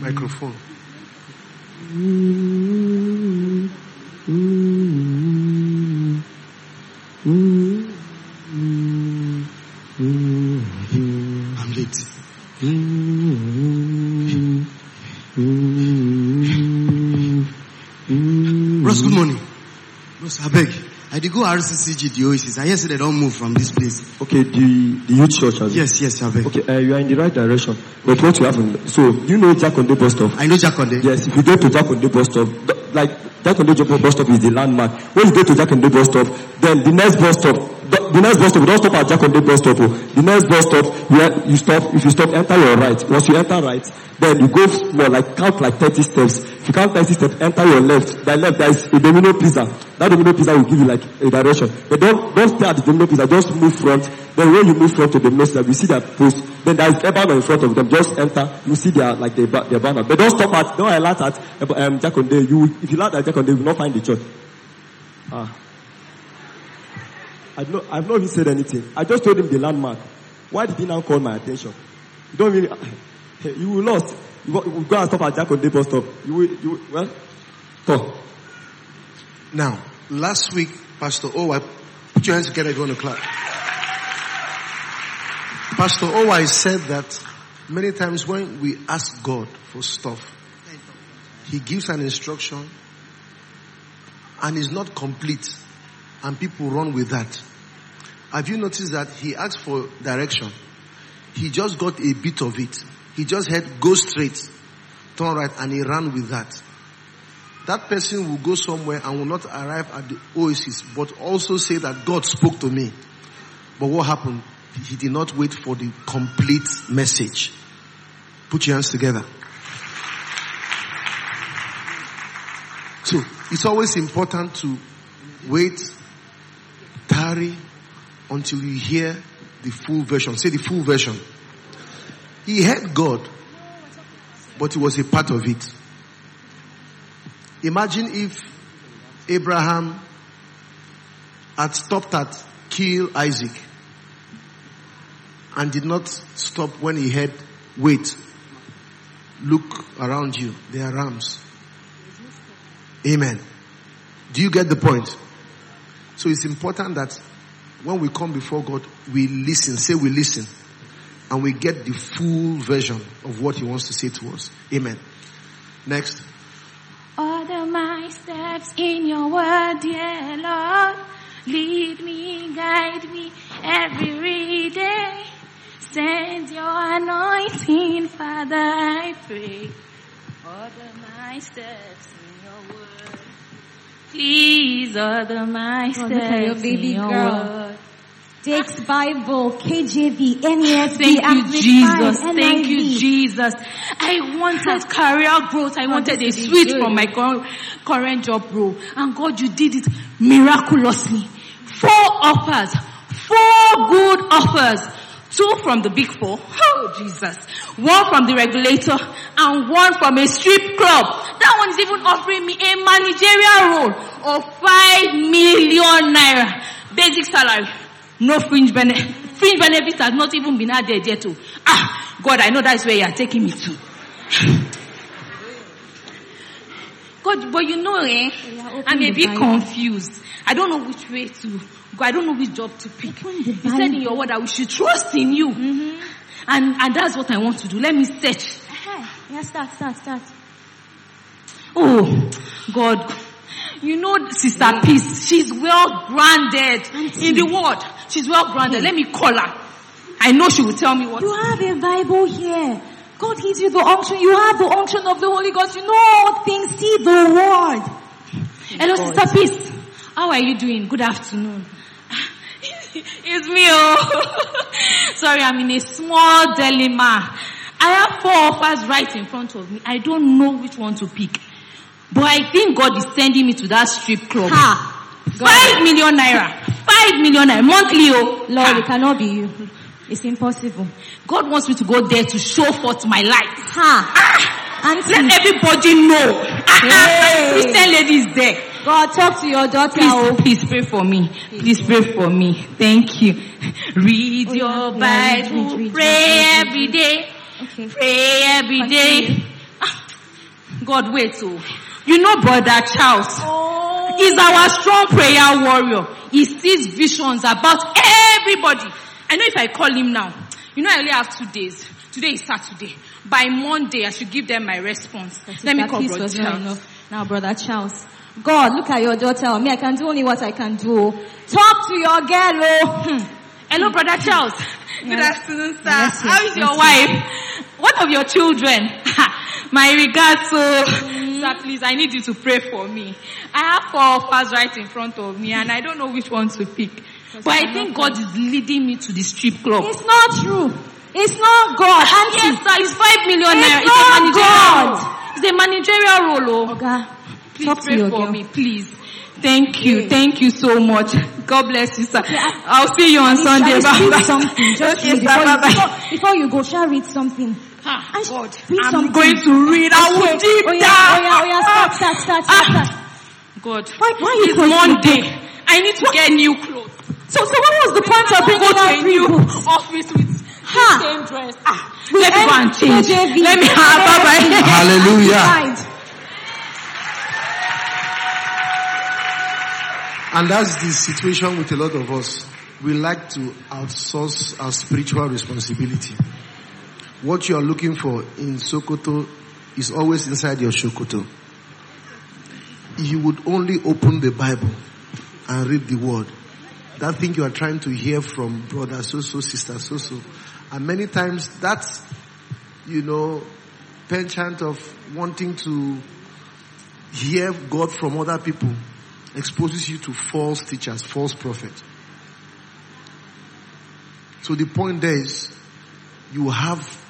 Microphone. RCCG, the Oasis. I hear say they don't move from this place. Okay, the the youth church. Has Yes, yes, I beg. Okay, uh, you are in the right direction. But what you have in, so you know Jakande bus stop. I know Jakande. Yes, if you go to jack Jakande bus stop, like Jakande bus stop is the landmark. When you go to Jakande bus stop, then the next bus stop, the, the next bus stop, don't stop at Jakande bus stop. oh. The next bus stop, you, you stop. If you stop, enter your right. Once you enter right, then you go more like count like 30 steps. If you count 30 steps, enter your left. By left, there is a domino pizza. That domino pizza will give you like a direction. But don't don't stay at the domino pizza. Just move front. Then when you move front to the domino pizza, you see that post. Then there is a banner in front of them. Just enter. You see their like their, their banner. But don't stop at. Don't alert at um, Jakande. You if you land at Jakande, you will not find the church. Ah. I not, I've not even said anything. I just told him the landmark. Why did he now call my attention? You don't really, you lost. You you go and stop at Jack on bus stop. You will, you well, talk. Now, last week, Pastor O, I put your hands together if you want to clap. Pastor O, I said that many times when we ask God for stuff, He gives an instruction and is not complete and people run with that. Have you noticed that He asked for direction? He just got a bit of it. He just had go straight, turn right and he ran with that that person will go somewhere and will not arrive at the oasis, but also say that God spoke to me. But what happened? He did not wait for the complete message. Put your hands together. So, it's always important to wait, tarry, until you hear the full version. Say the full version. He heard God, but he was a part of it. Imagine if Abraham had stopped at kill Isaac and did not stop when he heard, wait, look around you, there are rams. Amen. Do you get the point? So it's important that when we come before God, we listen, say we listen, and we get the full version of what he wants to say to us. Amen. Next. Order my steps in your word, dear Lord. Lead me, guide me every day. Send your anointing, Father, I pray. Order my steps in your word. Please order my look at your steps in your girl. word. Jakes Bible, KJV, NESV, Thank you, Jesus. Thank you. Jesus. I wanted career growth. I wanted a switch from my current job role. And God, you did it miraculously. Four offers. Four good offers. Two from the big four. Oh, Jesus. One from the regulator and one from a strip club. That one is even offering me a managerial role of five million naira. Basic salary. No fringe benefit. Fringe benefits has not even been added yet. To ah, God, I know that's where you are taking me to. God, but you know, eh? I'm a bit confused. I don't know which way to go. I don't know which job to pick. You said in your word that we should trust in you. And, and that's what I want to do. Let me search. Eh, Yeah, start, start, start. Oh, God. You know, Sister mm. Peace, she's well grounded in the word. She's well grounded. Mm. Let me call her. I know she will tell me what. You have a Bible here. God gives you the unction. You have the unction of the Holy Ghost. You know all things. See the word. Hello, Sister Peace. How are you doing? Good afternoon. it's me, oh. Sorry, I'm in a small dilemma. I have four offers right in front of me. I don't know which one to pick. But I think God is sending me to that strip club. Ha! Five million naira. Five million naira. Monthly, oh. Lord, Ha. it cannot be you. It's impossible. God wants me to go there to show forth my light. Ha! Let Auntie, everybody know. Ah, ah, Hey. Christian lady is there. God, talk to your daughter. Please, oh. please pray for me. Please pray for me. Thank you. Read Oh, your yeah, yeah, read, Bible, read, read, pray read, every day. Okay. Pray every Continue. day. Ah, God, wait, oh. You know brother Charles. Oh. He's our strong prayer warrior. He sees visions about everybody. I know if I call him now, you know I only have two days. Today is Saturday. By Monday, I should give them my response. Let me call brother Charles. Now, brother Charles. God, look at your daughter. Me, I can do only what I can do. Talk to your girl, oh. Hmm. Hello, brother hmm. Charles. Hmm. Good Yes. afternoon, sir. Yes, yes, How is your yes, wife? What of your children? My regards, so, sir, please, I need you to pray for me. I have four offers right in front of me, and I don't know which one to pick. But I think God is leading me to the strip club. It's not true. It's not God. Auntie. Yes, sir, it's five million naira. It's not a managerial God. role. It's a managerial role. oh. Oga, Please talk pray for girl. me, please. Thank you. Yeah. Thank you so much. God bless you, sir. I- I'll see you on Please, Sunday. we Bye-bye. something. Just Okay, read sir. before, you, Bye-bye. before, before you go, shall read something. Ah, And God, read I'm something. going to read. I will Okay. deep Oh yeah, down. oh yeah, oh yeah, start, start, start, start, Ah. start. God, Why, why are you it's Monday. I need to get new clothes. So, so what was the point of I bringing to a new books? office with Ha. the same dress. Ah, We let me go and change. KJV. Let me have bye bye. Hallelujah. And that's the situation with a lot of us. We like to outsource our spiritual responsibility. What you are looking for in Sokoto is always inside your Sokoto. You would only open the Bible and read the word, that thing you are trying to hear from brother so so, sister so so, and many times that's, you know, penchant of wanting to hear God from other people exposes you to false teachers, false prophets. So the point there is, you have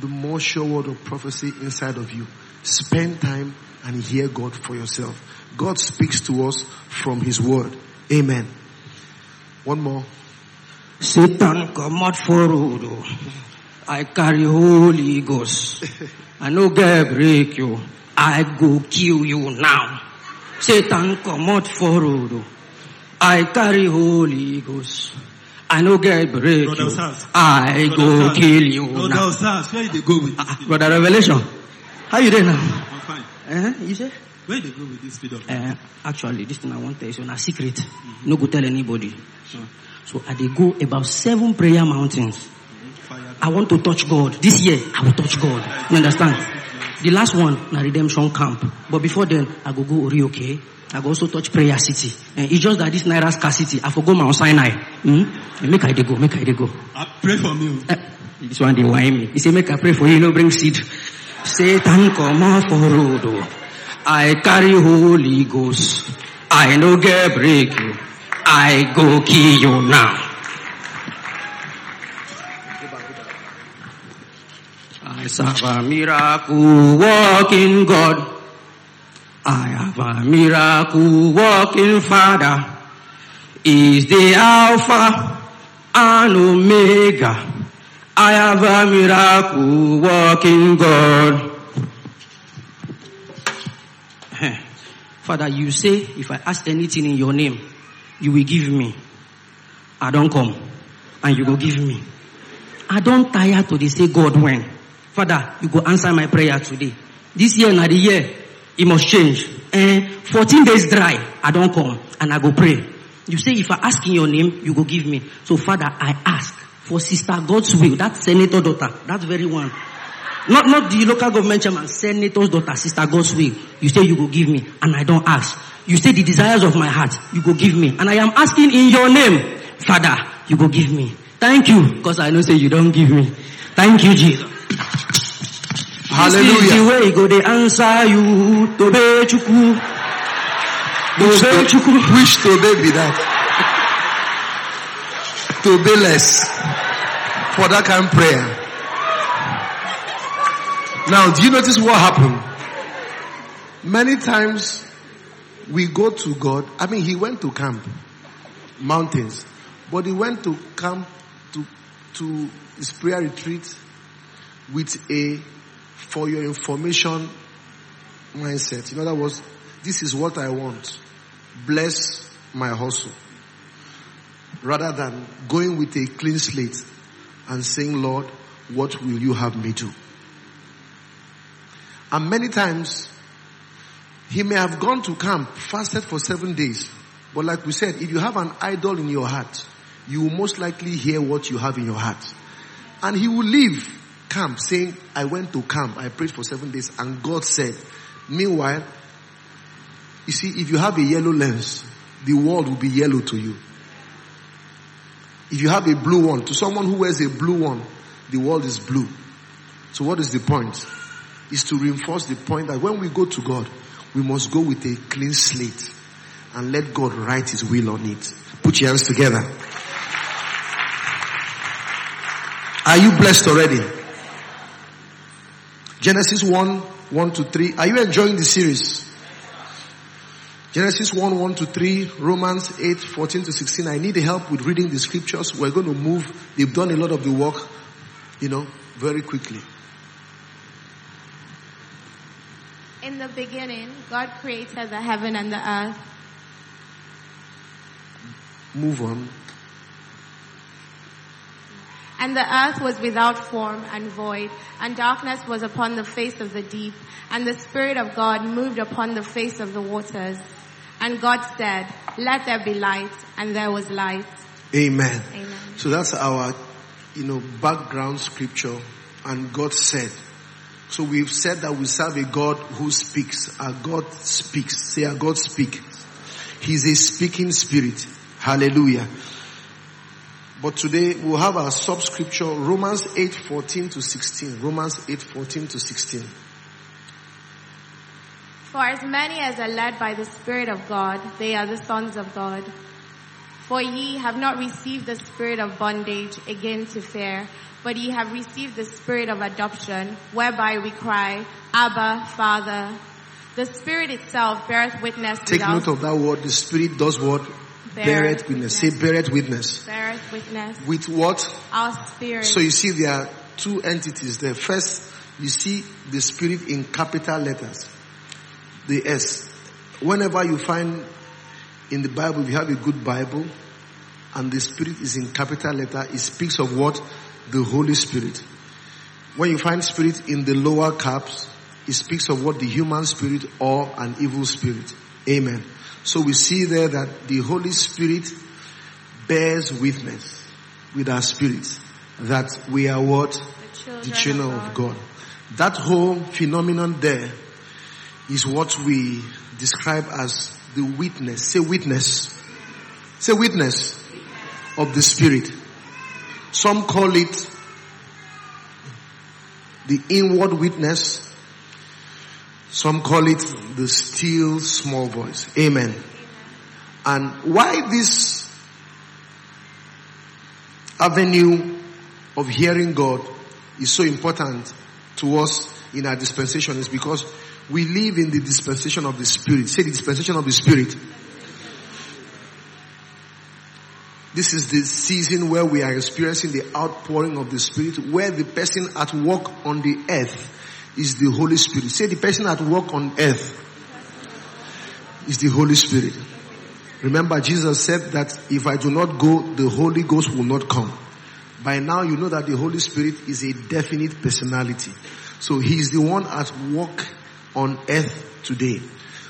the more sure word of prophecy inside of you. Spend time and hear God for yourself. God speaks to us from His word. Amen. One more. Satan comot for road. oh. I carry Holy Ghost. I no get break you. I go kill you now. Satan comot for road. oh. I carry Holy Ghost. I no get break Brother you. Osas. I go Brother Osas. kill you Brother now. Osas, where they go with this Ah, Brother Revelation, how you doing now? I'm fine. Uh, you say? Where they go with this speed of Uh, actually, this thing I want to tell you, so na secret. No go tell anybody. Sure. So I dey go about seven prayer mountains. fire? I want to touch God. This year, I will touch God. You understand? The last one, na redemption camp. But before then, I go go Orioke. I go also touch prayer city. And it's just that this Naira scarcity, I forgot Mount Sinai. Hmm? Make I dey go, make I dey go. Uh, pray for me. oh. Eh, this one dey whine me. He say, make I pray for you, no bring seed. Satan come out for road. oh. I carry Holy Ghost. I no get break you. I go kill you now. I serve a miracle working God. I have a miracle working Father. Is the Alpha and Omega. I have a miracle working God. Father, you say if I ask anything in your name, you will give me. I don't come and you will give me. I don't tire to dey say God when. Father, you go answer my prayer today. This year na the year, it must change. Eh, 14 days dry, I don't come and I go pray. You say if I ask in your name, you go give me. So Father, I ask for sister Godswill, that senator daughter, that very one. Not, not the local government chairman, senator's daughter, sister Godswill. You say you go give me and I don't ask. You say the desires of my heart, you go give me. And I am asking in your name, Father, you go give me. Thank you, because I know say you don't give me. Thank you, Jesus. This is Hallelujah. the way go they answer you. Tobe chukwu. Which Tobe to, chukwu. which tobe be that? Tobe less. For that kind of prayer. Now, do you notice what happened? Many times we go to God. I mean, he went to camp, mountains, but he went to camp to, to his prayer retreat with a, for your information mindset. In other words, this is what I want. Bless my hustle. Rather than going with a clean slate and saying, Lord, what will you have me do? And many times, he may have gone to camp, fasted for seven days. But like we said, if you have an idol in your heart, you will most likely hear what you have in your heart. And he will leave camp saying, I went to camp, I prayed for seven days, and God said, meanwhile, you see, if you have a yellow lens, the world will be yellow to you. If you have a blue one, to someone who wears a blue one, the world is blue. So what is the point? Is to reinforce the point that when we go to God, we must go with a clean slate and let God write his will on it. Put your hands together. Are you blessed already? Genesis 1, 1 to 3. Are you enjoying the series? Genesis 1, 1 to 3, Romans 8, 14 to 16. I need help with reading the scriptures. We're going to move. They've done a lot of the work, you know, very quickly. In the beginning, God created the heaven and the earth. Move on. And the earth was without form and void, and darkness was upon the face of the deep, and the Spirit of God moved upon the face of the waters. And God said, let there be light, and there was light. Amen. Amen. So that's our, you know, background scripture. And God said. So we've said that we serve a God who speaks. Our God speaks. Say our God speak. He's a speaking spirit. Hallelujah. But today we'll have our sub scripture, Romans 8, 14 to 16. Romans 8, 14 to 16. For as many as are led by the Spirit of God, they are the sons of God. For ye have not received the spirit of bondage again to fear, but ye have received the spirit of adoption, whereby we cry, Abba, Father. The Spirit itself beareth witness. Take note of that word. The spirit does what? Beareth witness. Say beareth witness. beareth witness, With what? our spirit. So you see there are two entities there. First, you see the spirit in capital letters. The S. Whenever you find in the Bible, if you have a good Bible, and the spirit is in capital letter, it speaks of what? The Holy Spirit. When you find spirit in the lower caps, it speaks of what the human spirit or an evil spirit. Amen. So we see there that the Holy Spirit bears witness with our spirits that we are what? children The children of of God. That whole phenomenon there is what we describe as the witness. Say witness. Say witness of the Spirit. Some call it the inward witness. Some call it the still small voice. Amen. And why this avenue of hearing God is so important to us in our dispensation is because we live in the dispensation of the Spirit. Say the dispensation of the Spirit. This is the season where we are experiencing the outpouring of the Spirit, where the person at work on the earth is the Holy Spirit. Say the person at work on earth is the Holy Spirit. Remember Jesus said that if I do not go, the Holy Ghost will not come. By now you know that the Holy Spirit is a definite personality. So he is the one at work on earth today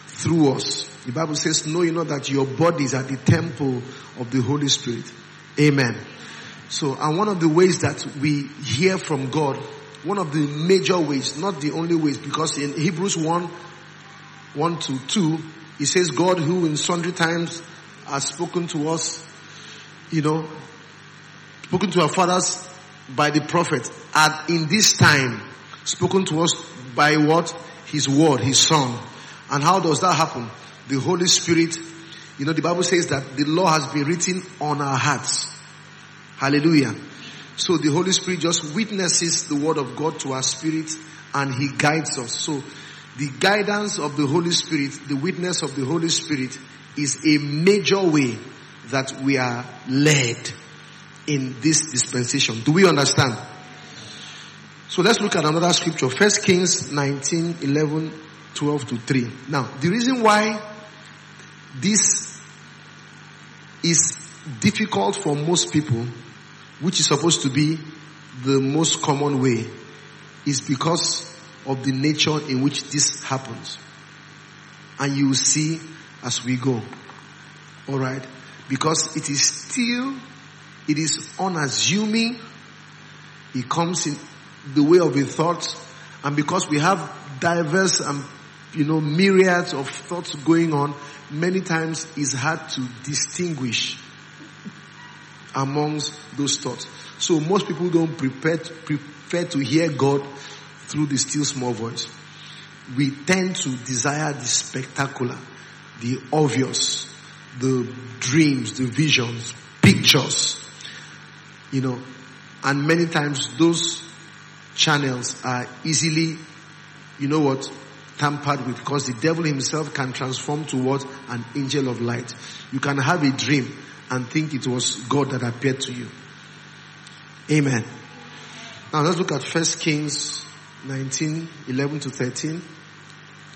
through us. The Bible says, know you know that your bodies are the temple of the Holy Spirit. Amen. So, and one of the ways that we hear from God, one of the major ways, not the only ways, because in Hebrews 1, 1 to 2, it says God who in sundry times has spoken to us, you know, spoken to our fathers by the prophet, and in this time spoken to us by what? His word, His Son. And how does that happen? The Holy Spirit, you know, the Bible says that the law has been written on our hearts. Hallelujah. So the Holy Spirit just witnesses the word of God to our spirit and He guides us. So the guidance of the Holy Spirit, the witness of the Holy Spirit is a major way that we are led in this dispensation. Do we understand? So let's look at another scripture. First Kings 19, 11, 12 to 3. Now, the reason why this is difficult for most people, which is supposed to be the most common way is because of the nature in which this happens. And you will see as we go. Alright? Because it is still, it is unassuming. It comes in the way of a thought. And because we have diverse and, you know, myriads of thoughts going on, many times it's hard to distinguish amongst those thoughts. So most people don't prepare to, prefer to hear God through the still small voice. We tend to desire the spectacular, the obvious, the dreams, the visions, pictures, you know, and many times those channels are easily, you know what, tampered with because the devil himself can transform to what? An angel of light. You can have a dream and think it was God that appeared to you. Amen. Now let's look at First Kings 19, 11 to 13.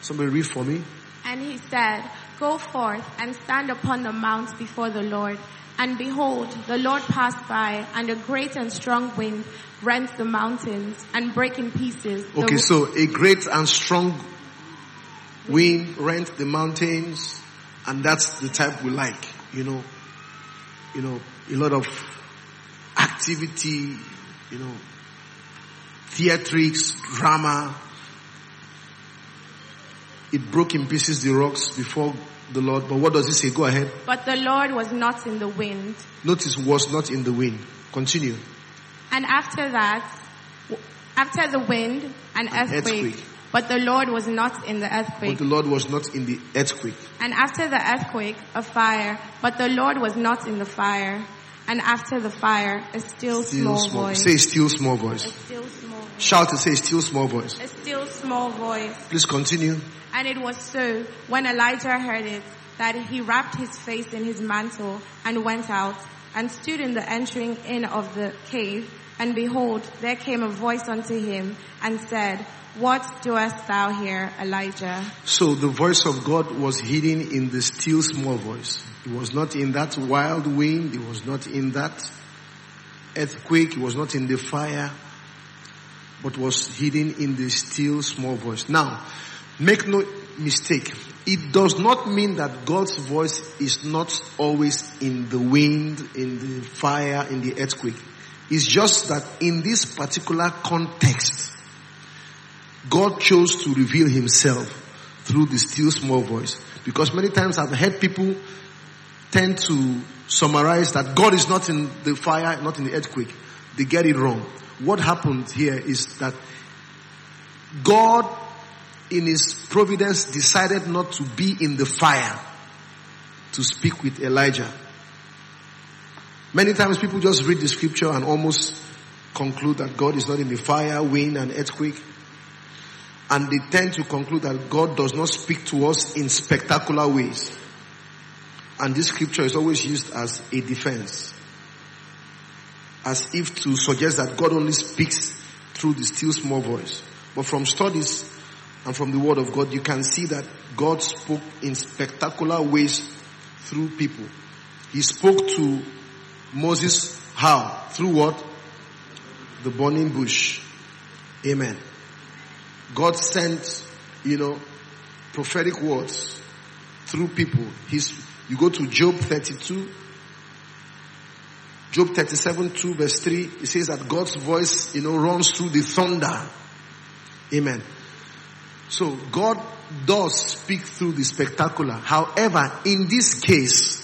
Somebody read for me. And he said, Go forth and stand upon the mount before the Lord. And behold, the Lord passed by, and a great and strong wind rent the mountains and break in pieces. Okay, so a great and strong wind rent the mountains, and that's the type we like, you know. You know, a lot of activity, you know, theatrics, drama. It broke in pieces the rocks before the Lord, but what does it say? Go ahead. But the Lord was not in the wind. Notice was not in the wind. Continue. And after that, after the wind, an earthquake. earthquake. But the Lord was not in the earthquake. But the Lord was not in the earthquake. And after the earthquake, a fire. But the Lord was not in the fire. And after the fire, a still, Still small, small. voice. Say still small voice. A still small voice. Shout to say still small voice. A still small voice. Please continue. And it was so, when Elijah heard it, that he wrapped his face in his mantle and went out and stood in the entering in of the cave. And behold, there came a voice unto him and said, What doest thou here, Elijah? So the voice of God was hidden in the still small voice. It was not in that wild wind. It was not in that earthquake. It was not in the fire, but was hidden in the still small voice. Now, make no mistake. It does not mean that God's voice is not always in the wind, in the fire, in the earthquake. It's just that in this particular context, God chose to reveal himself through the still small voice. Because many times I've heard people tend to summarize that God is not in the fire, not in the earthquake. They get it wrong. What happened here is that God in his providence decided not to be in the fire to speak with Elijah. Many times people just read the scripture and almost conclude that God is not in the fire, wind and earthquake. And they tend to conclude that God does not speak to us in spectacular ways. And this scripture is always used as a defense. As if to suggest that God only speaks through the still small voice. But from studies and from the word of God, you can see that God spoke in spectacular ways through people. He spoke to Moses how? Through what? The burning bush. Amen. God sent, you know, prophetic words through people. He's, you go to Job 32, Job 37, 2 verse 3, it says that God's voice, you know, runs through the thunder. Amen. So God does speak through the spectacular. However, in this case,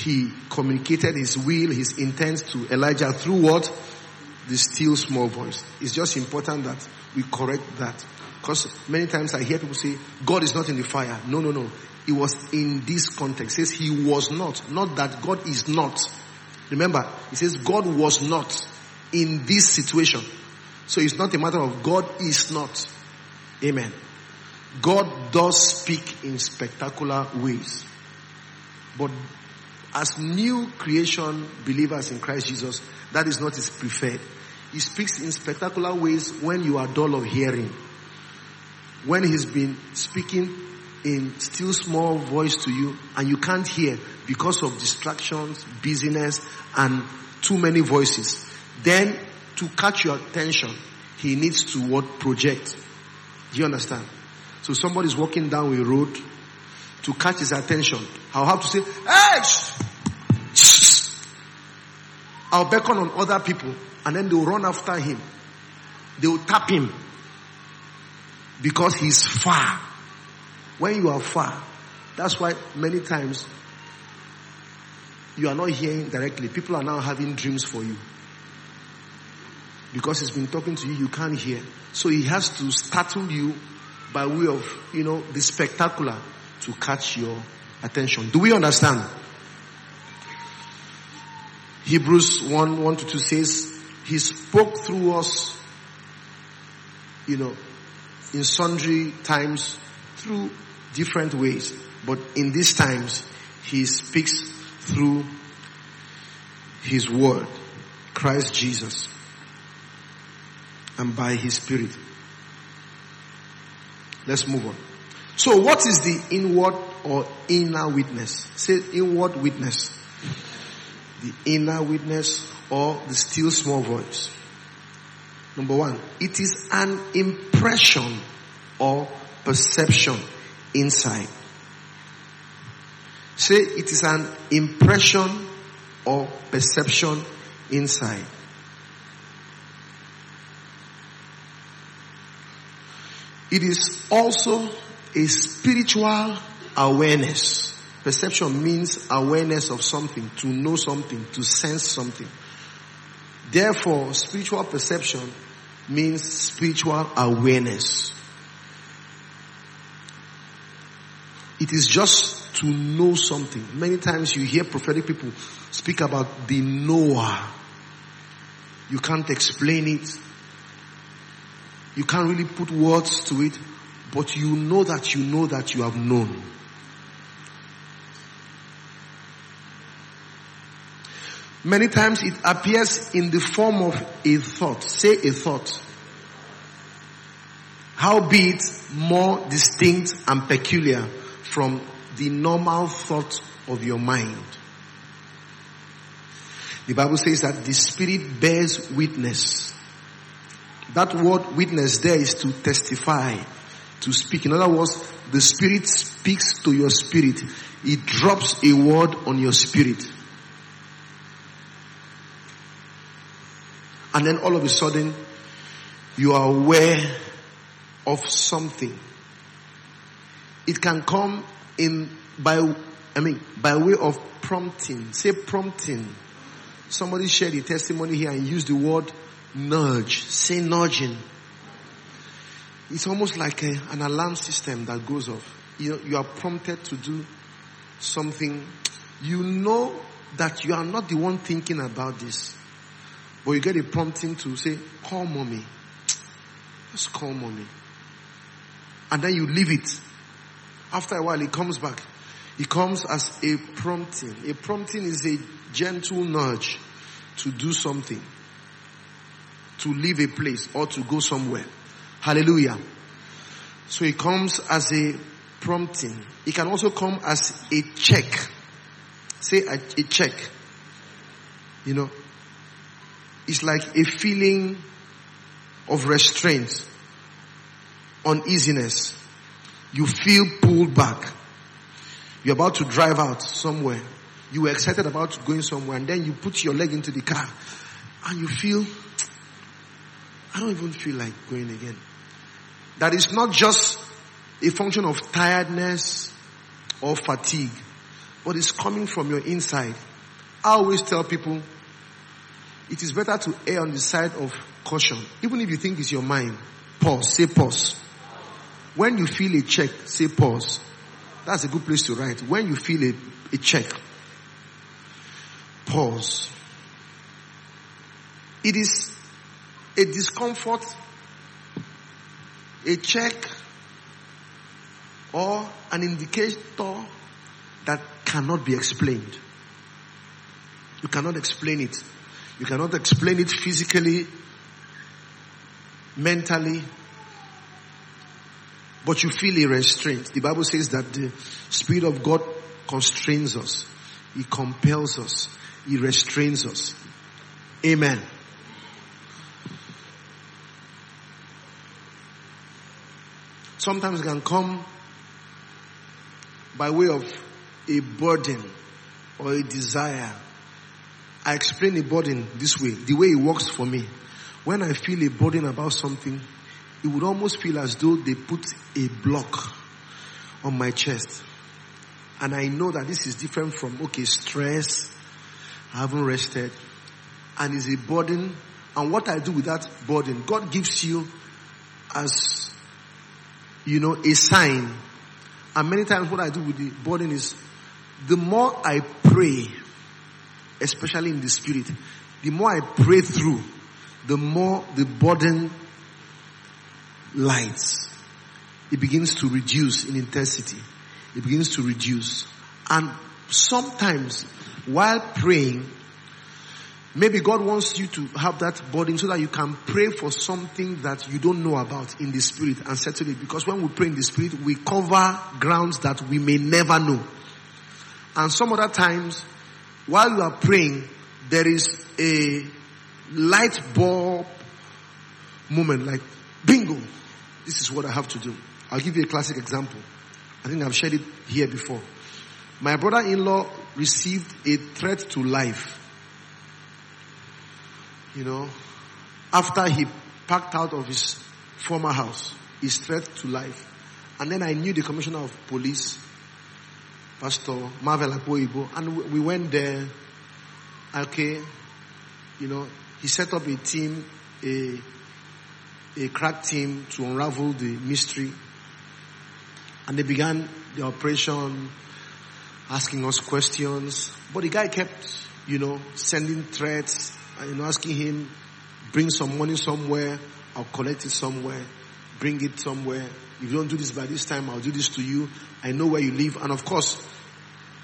he communicated his will, his intent to Elijah through what? The still small voice. It's just important that we correct that. Because many times I hear people say, God is not in the fire. No, no, no. It was in this context. It says he was not. Not that God is not. Remember, it says God was not in this situation. So it's not a matter of God is not. Amen. God does speak in spectacular ways. But as new creation believers in Christ Jesus, that is not his preferred. He speaks in spectacular ways when you are dull of hearing. When he's been speaking in still small voice to you and you can't hear because of distractions, busyness and too many voices. Then to catch your attention, he needs to what? Project. Do you understand? So somebody's walking down a road to catch his attention. I'll have to say, hey! shh, shh." I'll beckon on other people and then they'll run after him. They'll tap him because he's far. When you are far, that's why many times you are not hearing directly. People are now having dreams for you. Because he's been talking to you, you can't hear. So he has to startle you by way of, you know, the spectacular to catch your attention. Do we understand? Hebrews 1, 1 to 2 says, He spoke through us, you know, in sundry times through different ways. But in these times, He speaks through His Word, Christ Jesus, and by His Spirit. Let's move on. So what is the inward or inner witness? Say inward witness. The inner witness or the still small voice. Number one, it is an impression or perception inside. Say it is an impression or perception inside. It is also a spiritual awareness. Perception means awareness of something, to know something, to sense something. Therefore, spiritual perception means spiritual awareness. It is just to know something. Many times you hear prophetic people speak about the knower. You can't explain it. You can't really put words to it, but you know that you know that you have known. Many times it appears in the form of a thought. Say a thought. Howbeit more distinct and peculiar from the normal thought of your mind. The Bible says that the Spirit bears witness. That word witness there is to testify, to speak. In other words, the Spirit speaks to your spirit. It drops a word on your spirit. And then all of a sudden, you are aware of something. It can come in by, I mean, by way of prompting. Say prompting. Somebody shared a testimony here and used the word nudge. Say nudging. It's almost like a, an alarm system that goes off. You, you are prompted to do something. You know that you are not the one thinking about this. But you get a prompting to say, call mommy. Just call mommy. And then you leave it. After a while, it comes back. It comes as a prompting. A prompting is a gentle nudge to do something, to leave a place or to go somewhere. Hallelujah. So it comes as a prompting. It can also come as a check. Say a, a check. You know, it's like a feeling of restraint, uneasiness. You feel pulled back. You're about to drive out somewhere. You were excited about going somewhere and then you put your leg into the car and you feel, I don't even feel like going again. That is not just a function of tiredness or fatigue, but it's coming from your inside. I always tell people, it is better to err on the side of caution. Even if you think it's your mind, pause, say pause. When you feel a check, say pause. That's a good place to write. When you feel a, a check, pause. It is a discomfort, a check, or an indicator that cannot be explained. You cannot explain it. You cannot explain it physically, mentally, but you feel a restraint. The Bible says that the Spirit of God constrains us. He compels us. He restrains us. Amen. Sometimes can come by way of a burden or a desire. I explain a burden this way, the way it works for me. When I feel a burden about something, it would almost feel as though they put a block on my chest. And I know that this is different from, okay, stress, I haven't rested, and it's a burden. And what I do with that burden, God gives you as, you know, a sign. And many times what I do with the burden is, the more I pray, especially in the spirit, the more I pray through, the more the burden lights. It begins to reduce in intensity. It begins to reduce. And sometimes while praying, maybe God wants you to have that burden so that you can pray for something that you don't know about in the spirit and settle it. Because when we pray in the spirit, we cover grounds that we may never know. And some other times, while you are praying, there is a light bulb moment like, bingo, this is what I have to do. I'll give you a classic example. I think I've shared it here before. My brother-in-law received a threat to life. You know, after he packed out of his former house, his threat to life. And then I knew the commissioner of police, Pastor Marvel Apoibo, and we- we went there. Okay, you know, he set up a team, a a crack team to unravel the mystery. And they began the operation, asking us questions. But the guy kept, you know, sending threats, you know, asking him, bring some money somewhere, I'll collect it somewhere, bring it somewhere. If you don't do this by this time, I'll do this to you. I know where you live. And of course,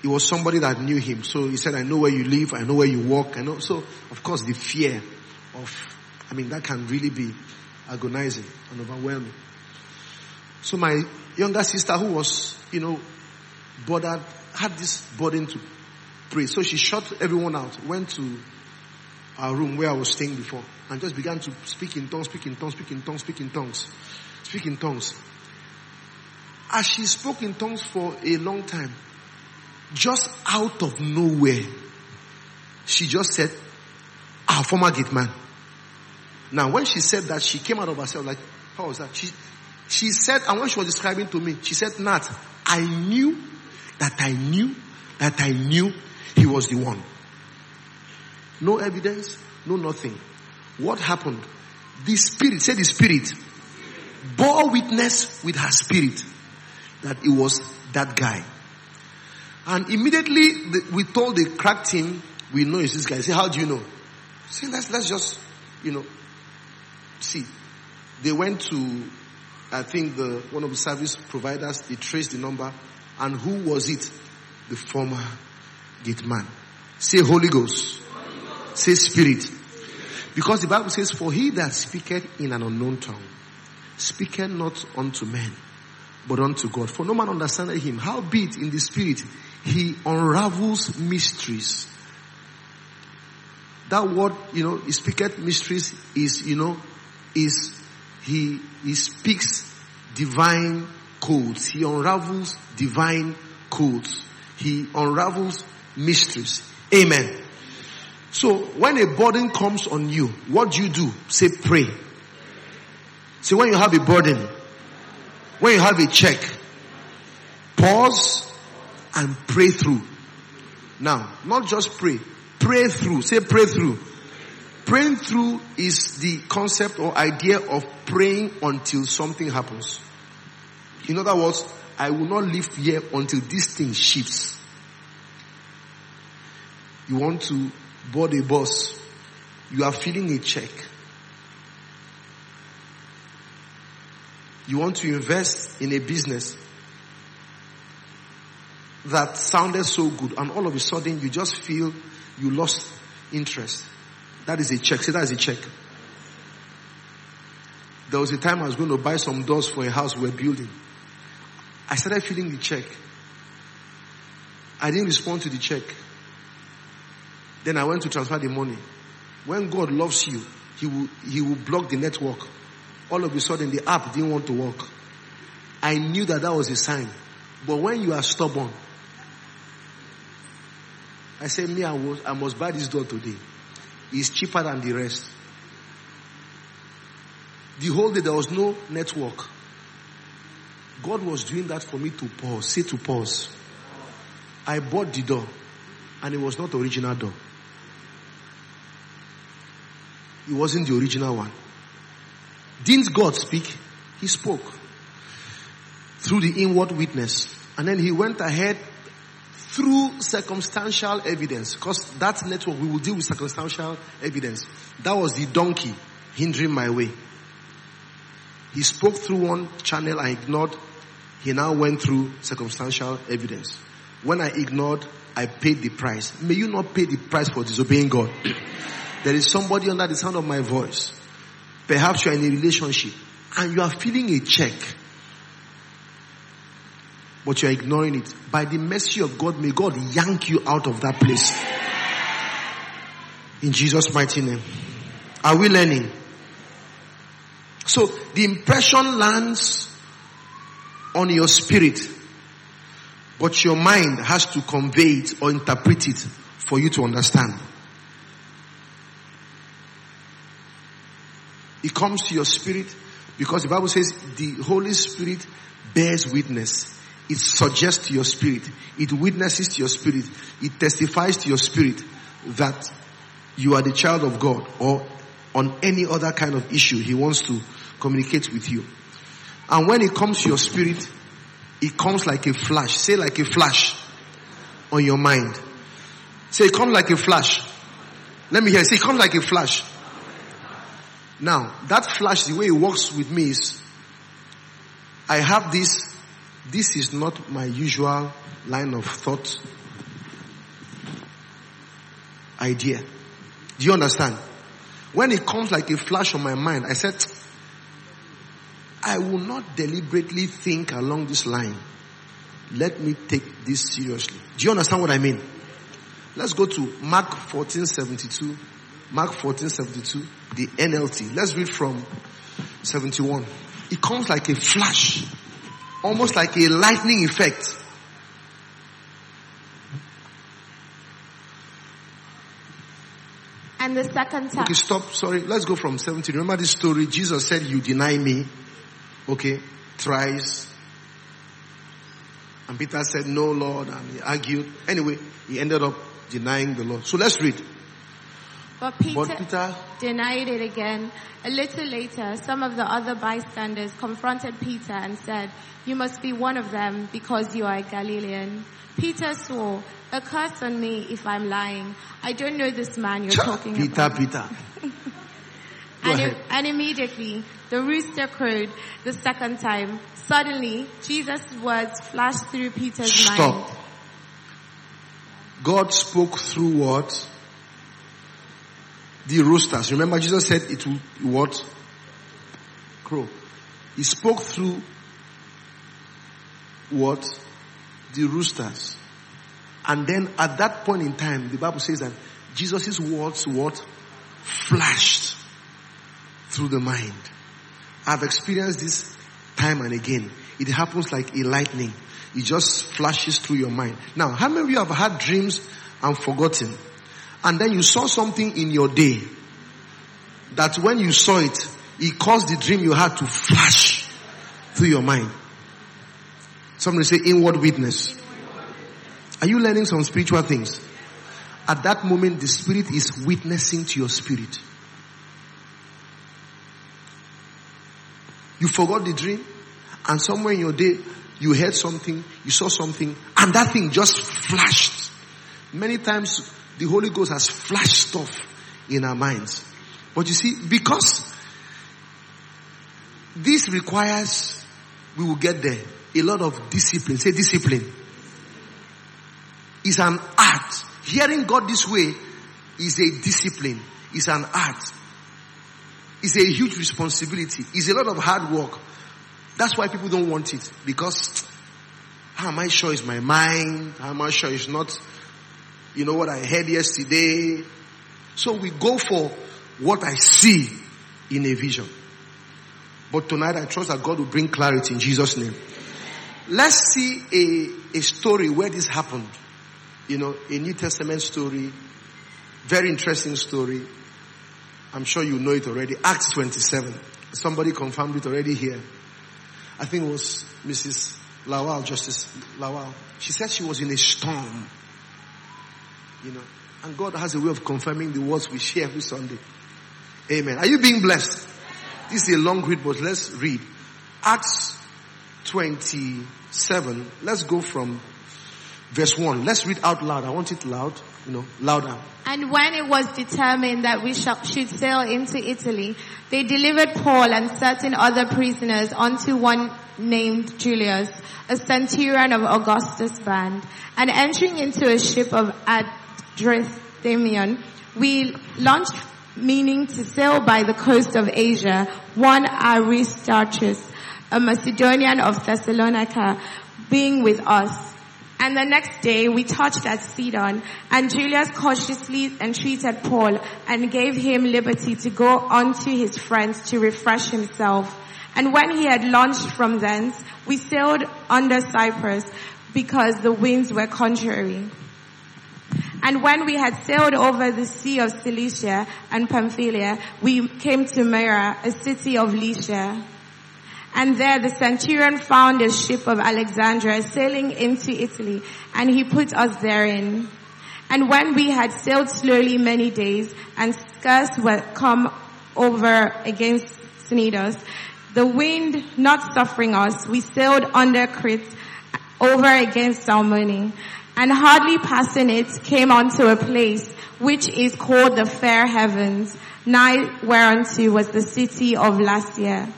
it was somebody that knew him. So he said, I know where you live, I know where you walk, I know. So, of course, the fear of, I mean, that can really be agonizing and overwhelming. So my younger sister who was, you know, bothered, had this burden to pray. So she shut everyone out, went to our room where I was staying before and just began to speak in tongues, speak in tongues, speak in tongues, speak in tongues, speak in tongues. As she spoke in tongues for a long time, just out of nowhere, she just said, our former gate man. Now, when she said that, she came out of herself like, how was that? She, she said, and when she was describing to me, she said, Nat, I knew that I knew that I knew he was the one. No evidence, no nothing. What happened? The spirit, say the spirit, bore witness with her spirit that it was that guy. And immediately the, we told the crack team, we know it's this guy. Say, how do you know? Say, let's, let's just, you know, see. They went to, I think the, one of the service providers, they traced the number. And who was it? The former gate man. Say Holy Ghost. Say Spirit. Because the Bible says, for he that speaketh in an unknown tongue, speaketh not unto men, but unto God. For no man understandeth him. Howbeit in the spirit, he unravels mysteries. That word, you know, he speaketh mysteries is, you know, is, he, he speaks divine codes. He unravels divine codes. He unravels mysteries. Amen. So when a burden comes on you, what do you do? Say pray. Say when you have a burden, when you have a check, pause and pray through. Now, not just pray, pray through. Say pray through. Praying through is the concept or idea of praying until something happens. In other words, I will not live here until this thing shifts. You want to board a bus. You are feeling a check. You want to invest in a business that sounded so good and all of a sudden you just feel you lost interest. That is a check. Say that is a check. There was a time I was going to buy some doors for a house we we're building. I started feeling the check. I didn't respond to the check. Then I went to transfer the money. When God loves you, He will, He will block the network. All of a sudden the app didn't want to work. I knew that that was a sign. But when you are stubborn, I said, me, I, was, I must buy this door today. It's cheaper than the rest. The whole day there was no network. God was doing that for me to pause. Say to pause. I bought the door and it was not original door. It wasn't the original one. Didn't God speak? He spoke through the inward witness. And then he went ahead through circumstantial evidence. Because that network, we will deal with circumstantial evidence. That was the donkey hindering my way. He spoke through one channel I ignored. He now went through circumstantial evidence. When I ignored, I paid the price. May you not pay the price for disobeying God. there is somebody under the sound of my voice. Perhaps you are in a relationship and you are feeling a check. But you are ignoring it. By the mercy of God, may God yank you out of that place. In Jesus' mighty name. Are we learning? So the impression lands on your spirit, but your mind has to convey it or interpret it for you to understand. It comes to your spirit because the Bible says the Holy Spirit bears witness. It suggests to your spirit. It witnesses to your spirit. It testifies to your spirit that you are the child of God or on any other kind of issue he wants to communicate with you. And when it comes to your spirit, it comes like a flash. Say like a flash on your mind. Say it comes like a flash. Let me hear. Say it comes like a flash. Now, that flash, the way it works with me is, I have this, this is not my usual line of thought idea. Do you understand? When it comes like a flash on my mind, I said, I will not deliberately think along this line. Let me take this seriously. Do you understand what I mean? Let's go to Mark 1472. Mark 1472, the NLT. Let's read from 71. It comes like a flash, almost like a lightning effect. And the second time. Okay, stop. Sorry. Let's go from 70. Remember this story? Jesus said, you deny me. Okay. Thrice. And Peter said, no, Lord. And he argued. Anyway, he ended up denying the Lord. So let's read. But Peter, But Peter, denied it again. A little later, some of the other bystanders confronted Peter and said, You must be one of them because you are a Galilean. Peter swore, A curse on me if I'm lying. I don't know this man you're talking Peter, about. Peter. Peter. And, and immediately, the rooster crowed the second time. Suddenly, Jesus' words flashed through Peter's Stop. mind. God spoke through what? The roosters. Remember Jesus said it will what? Crow. He spoke through what? The roosters. And then at that point in time, the Bible says that Jesus' words what? Flashed through the mind. I've experienced this time and again. It happens like a lightning. It just flashes through your mind. Now, how many of you have had dreams and forgotten? And then you saw something in your day that when you saw it, it caused the dream you had to flash through your mind. Somebody say inward witness. Are you learning some spiritual things? At that moment, the spirit is witnessing to your spirit. You forgot the dream and somewhere in your day, you heard something, you saw something, and that thing just flashed. Many times, the Holy Ghost has flashed stuff in our minds. But you see, because this requires, we will get there, a lot of discipline. Say discipline. It's an art. Hearing God this way is a discipline. It's an art. It's a huge responsibility. It's a lot of hard work. That's why people don't want it. Because how am I sure it's my mind? How am I sure it's not, you know, what I heard yesterday? So we go for what I see in a vision. But tonight I trust that God will bring clarity in Jesus' name. Let's see a, a story where this happened. You know, a New Testament story. Very interesting story. I'm sure you know it already. Acts 27. Somebody confirmed it already here. I think it was Mrs. Lawal, Justice Lawal. She said she was in a storm. You know, and God has a way of confirming the words we share every Sunday. Amen. Are you being blessed? This is a long read, but let's read. Acts 27. Let's go from verse 1. Let's read out loud. I want it loud, you know, louder. And when it was determined that we should sail into Italy, they delivered Paul and certain other prisoners unto one named Julius, a centurion of Augustus' band. And entering into a ship of Adramyttium, we launched meaning to sail by the coast of Asia, one Aristarchus, a Macedonian of Thessalonica, being with us. And the next day we touched at Sidon, and Julius cautiously entreated Paul and gave him liberty to go on to his friends to refresh himself. And when he had launched from thence, we sailed under Cyprus because the winds were contrary. And when we had sailed over the sea of Cilicia and Pamphylia, we came to Myra, a city of Lycia. And there the centurion found a ship of Alexandria sailing into Italy, and he put us therein. And when we had sailed slowly many days, and scarce were come over against Cnidus, the wind not suffering us, we sailed under Crete over against Salmone, and hardly passing it came unto a place which is called the fair heavens, nigh whereunto was the city of Lasea.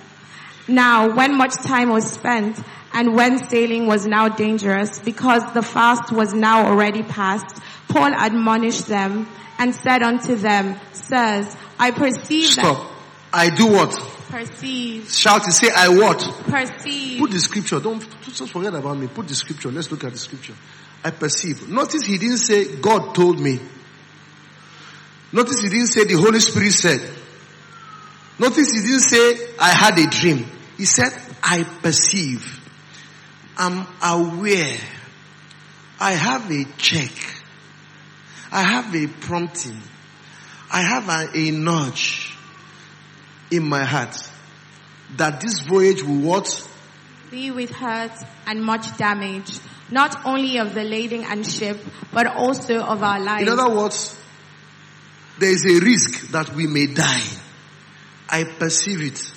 Now, when much time was spent, and when sailing was now dangerous, because the fast was now already past, Paul admonished them and said unto them, Sirs, I perceive Stop. I do what? perceive, Shout and say, I what? perceive, Put the scripture. Don't just forget about me. Put the scripture. Let's look at the scripture. I perceive. Notice he didn't say God told me. Notice he didn't say the Holy Spirit said. Notice he didn't say I had a dream. He said I perceive. I'm aware. I have a check. I have a prompting. I have a, a nudge in my heart that this voyage will what? be with hurt and much damage, not only of the lading and ship, but also of our lives. In other words, there is a risk that we may die. I perceive it.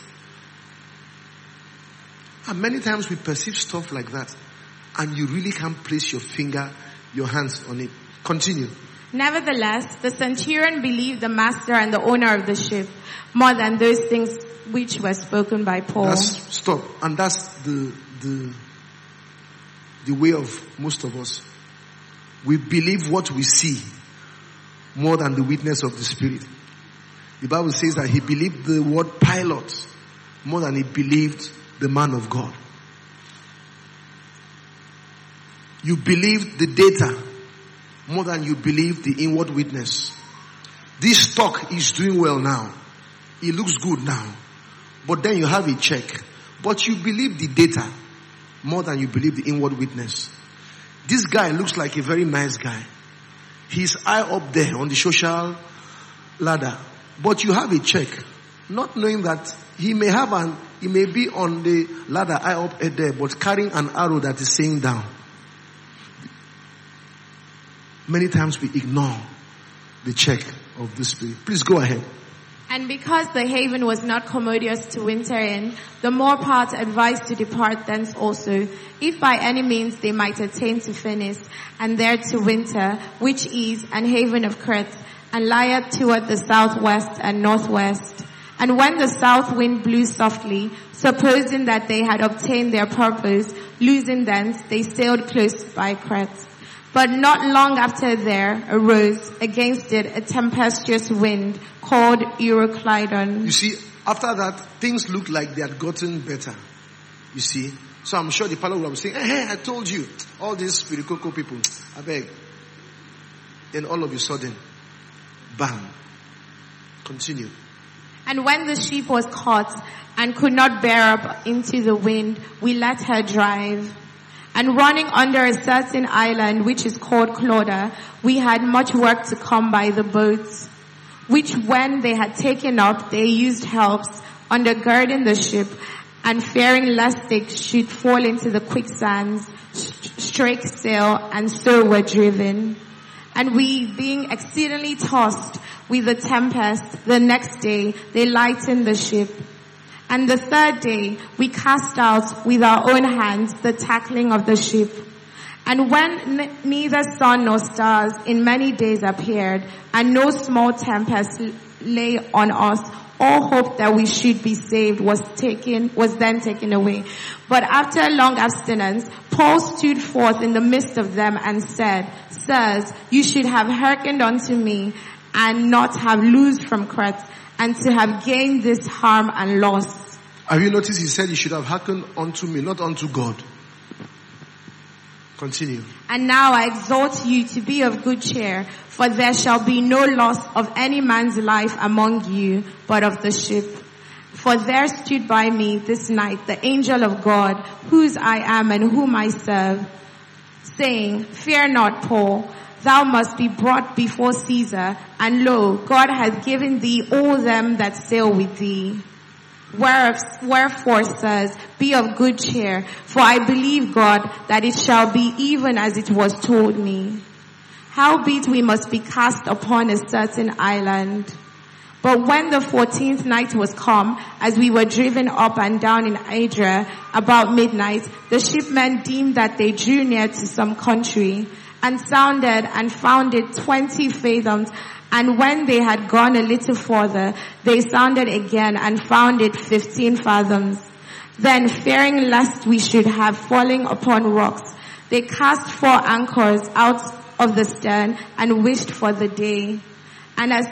And many times we perceive stuff like that and you really can't place your finger, your hands on it. Continue. Nevertheless, the centurion believed the master and the owner of the ship more than those things which were spoken by Paul. That's stop. And that's the the the way of most of us. We believe what we see more than the witness of the spirit. The Bible says that he believed the word pilot more than he believed the man of God. You believe the data more than you believe the inward witness. This stock is doing well now. It looks good now. But then you have a check. But you believe the data more than you believe the inward witness. This guy looks like a very nice guy. He's high up there on the social ladder. But you have a check. Not knowing that he may have an, he may be on the ladder high up there, but carrying an arrow that is saying down. Many times we ignore the check of the spirit. Please go ahead. And because the haven was not commodious to winter in, the more part advised to depart thence also, if by any means they might attain to Phoenix, and there to winter, which is an haven of Crete, and lieth toward the southwest and northwest. And when the south wind blew softly, supposing that they had obtained their purpose, losing thence, they sailed close by Crete. But not long after there arose against it a tempestuous wind called Euroclydon. You see, after that, things looked like they had gotten better. You see? So I'm sure the fellow will be saying, hey, eh, eh, hey, I told you, all these spiritual people, I beg. Then all of a sudden, bam. Continue. And when the ship was caught and could not bear up into the wind, we let her drive. And running under a certain island which is called Clauda, we had much work to come by the boats, which when they had taken up, they used helps undergirding the ship and fearing lest they should fall into the quicksands, st- strake sail and so were driven. And we being exceedingly tossed with the tempest, the next day they lightened the ship. And the third day we cast out with our own hands the tackling of the ship. And when n- neither sun nor stars in many days appeared, and no small tempest lay on us, all hope that we should be saved was taken, was then taken away. But after long abstinence, Paul stood forth in the midst of them and said, Sirs, you should have hearkened unto me and not have loosed from Crete and to have gained this harm and loss. Have you noticed he said you should have hearkened unto me, not unto God? Continue. And now I exhort you to be of good cheer, for there shall be no loss of any man's life among you, but of the ship. For there stood by me this night the angel of God, whose I am and whom I serve, saying, Fear not, Paul, thou must be brought before Caesar, and lo, God hath given thee all them that sail with thee. Wherefore says, be of good cheer, for I believe God that it shall be even as it was told me. Howbeit we must be cast upon a certain island. But when the fourteenth night was come, as we were driven up and down in Adria about midnight, the shipmen deemed that they drew near to some country, and sounded and found it twenty fathoms. And when they had gone a little further, they sounded again and found it fifteen fathoms. Then fearing lest we should have falling upon rocks, they cast four anchors out of the stern and wished for the day. And as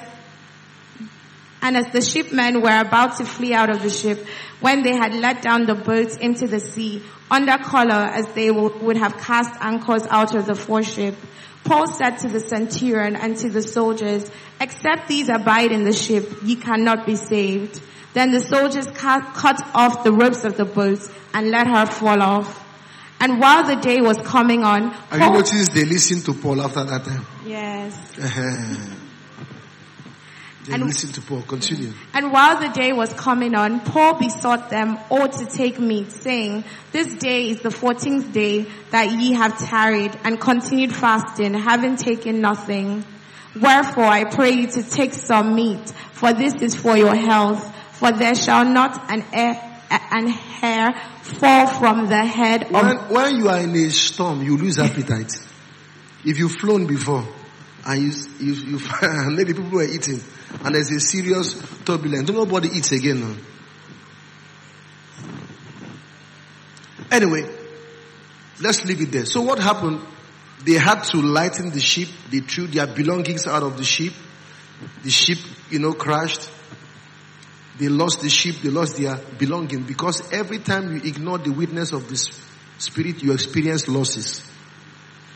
and as the shipmen were about to flee out of the ship, when they had let down the boats into the sea, under color as they would have cast anchors out of the foreship, Paul said to the centurion and to the soldiers, except these abide in the ship, ye cannot be saved. Then the soldiers cut, cut off the ropes of the boats and let her fall off. And while the day was coming on, Have you noticed they listened to Paul after that time? yes. They And- listened to Paul. Continue. And while the day was coming on, Paul besought them all to take meat, saying, This day is the fourteenth day that ye have tarried and continued fasting, having taken nothing. Wherefore I pray you to take some meat, for this is for your health. For there shall not an, air, an hair fall from the head of When, when you are in a storm, you lose appetite. If you've flown before and you, you, you maybe people were eating and there's a serious turbulence, nobody eats again now. Anyway, let's leave it there. So what happened? They had to lighten the ship. They threw their belongings out of the ship. The ship, you know, crashed. They lost the ship. They lost their belonging because every time you ignore the witness of the spirit, you experience losses.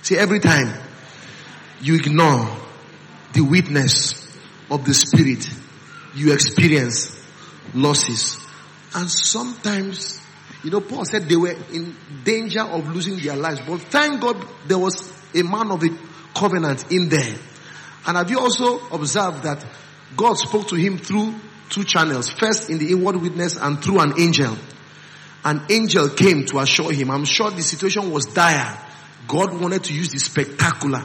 See, every time you ignore the witness of the spirit, you experience losses. And sometimes, you know, Paul said they were in danger of losing their lives, but thank God there was a man of the covenant in there. And have you also observed that God spoke to him through two channels? First in the inward witness and through an angel. An angel came to assure him. I'm sure the situation was dire. God wanted to use the spectacular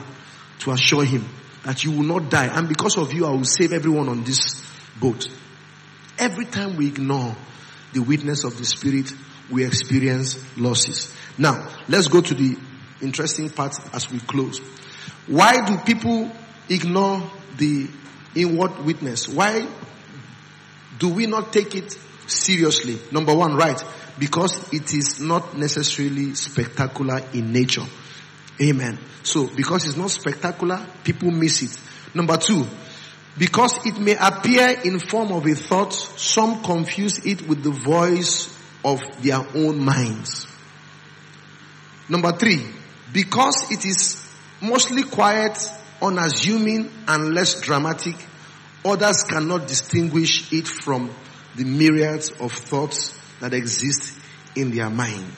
to assure him that you will not die. And because of you, I will save everyone on this boat. Every time we ignore the witness of the Spirit, we experience losses. Now, let's go to the interesting part as we close. Why do people ignore the inward witness? Why do we not take it seriously? Number one, right? Because it is not necessarily spectacular in nature. Amen. So, because it's not spectacular, people miss it. Number two, because it may appear in form of a thought, some confuse it with the voice of their own minds. Number three, because it is mostly quiet, unassuming, and less dramatic, Others cannot distinguish it from the myriads of thoughts that exist in their mind.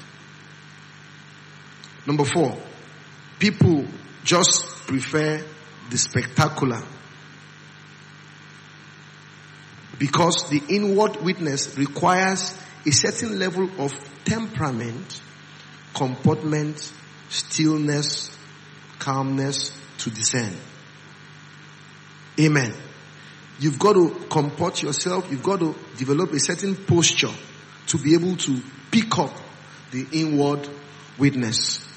Number four, people just prefer the spectacular because the inward witness requires a certain level of temperament, comportment, stillness, calmness to discern. Amen. You've got to comport yourself. You've got to develop a certain posture to be able to pick up the inward witness.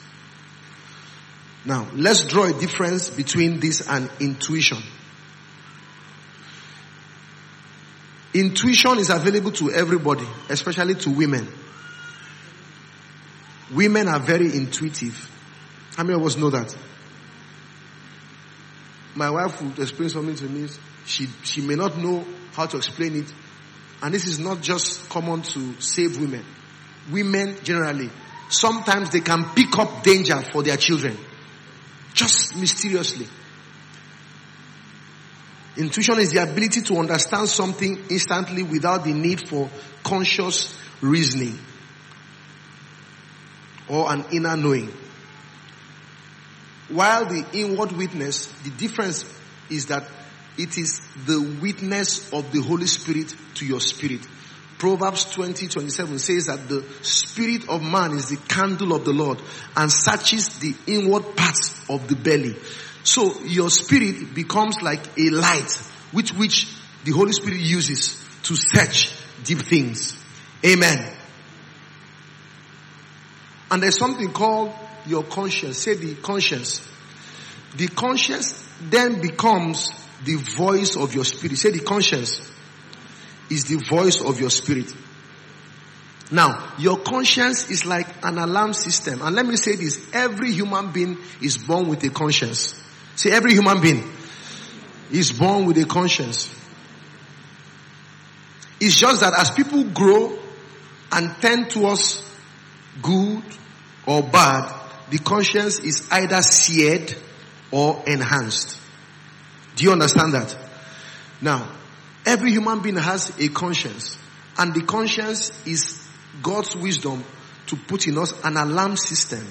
Now, let's draw a difference between this and intuition. Intuition is available to everybody, especially to women. Women are very intuitive. How many of us know that? My wife would explain something to me. She, she may not know how to explain it. And this is not just common to save women. Women generally, sometimes they can pick up danger for their children. Just mysteriously. Intuition is the ability to understand something instantly without the need for conscious reasoning or an inner knowing. While the inward witness, the difference is that it is the witness of the Holy Spirit to your spirit. Proverbs 20, 27 says that the spirit of man is the candle of the Lord and searches the inward parts of the belly. So your spirit becomes like a light which, which the Holy Spirit uses to search deep things. Amen. And there's something called your conscience. Say the conscience. The conscience then becomes the voice of your spirit. Say the conscience is the voice of your spirit. Now, your conscience is like an alarm system. And let me say this, every human being is born with a conscience. See, every human being is born with a conscience. It's just that as people grow and tend towards good or bad, the conscience is either seared or enhanced. Do you understand that? Now, every human being has a conscience and the conscience is God's wisdom to put in us an alarm system.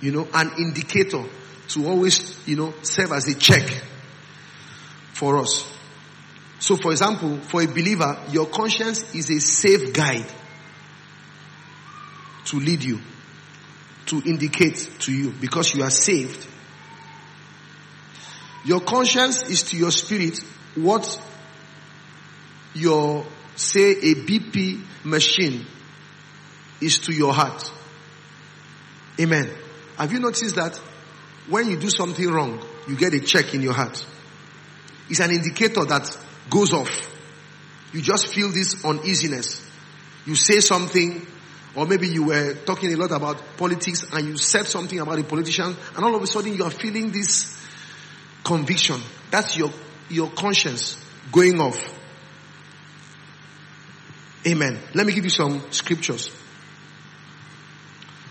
You know, an indicator to always, you know, serve as a check for us. So for example, for a believer, your conscience is a safe guide to lead you, to indicate to you because you are saved. Your conscience is to your spirit what your, say, a BP machine is to your heart. Amen. Have you noticed that when you do something wrong, you get a check in your heart? It's an indicator that goes off. You just feel this uneasiness. You say something, or maybe you were talking a lot about politics and you said something about a politician, and all of a sudden you are feeling this conviction. That's your, your conscience going off. Amen. Let me give you some scriptures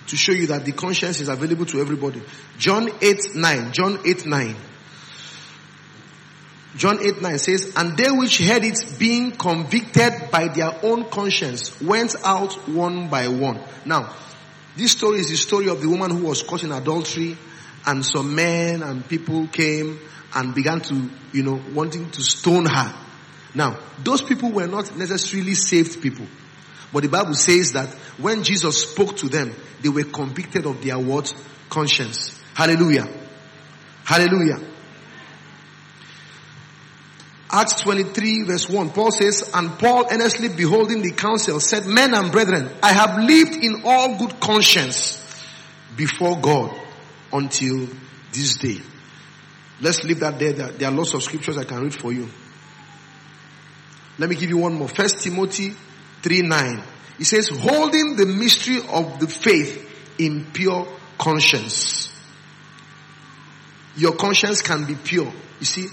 to show you that the conscience is available to everybody. John 8, 9. John 8, 9. John 8, 9 says, And they which heard it being convicted by their own conscience went out one by one. Now, this story is the story of the woman who was caught in adultery and some men and people came and began to, you know, wanting to stone her. Now, those people were not necessarily saved people. But the Bible says that when Jesus spoke to them, they were convicted of their what? Conscience. Hallelujah. Hallelujah. Acts 23 verse 1, Paul says, And Paul earnestly beholding the council said, Men and brethren, I have lived in all good conscience before God until this day. Let's leave that there. There are lots of scriptures I can read for you. Let me give you one more. First Timothy 3 9. It says, holding the mystery of the faith in pure conscience. Your conscience can be pure. You see?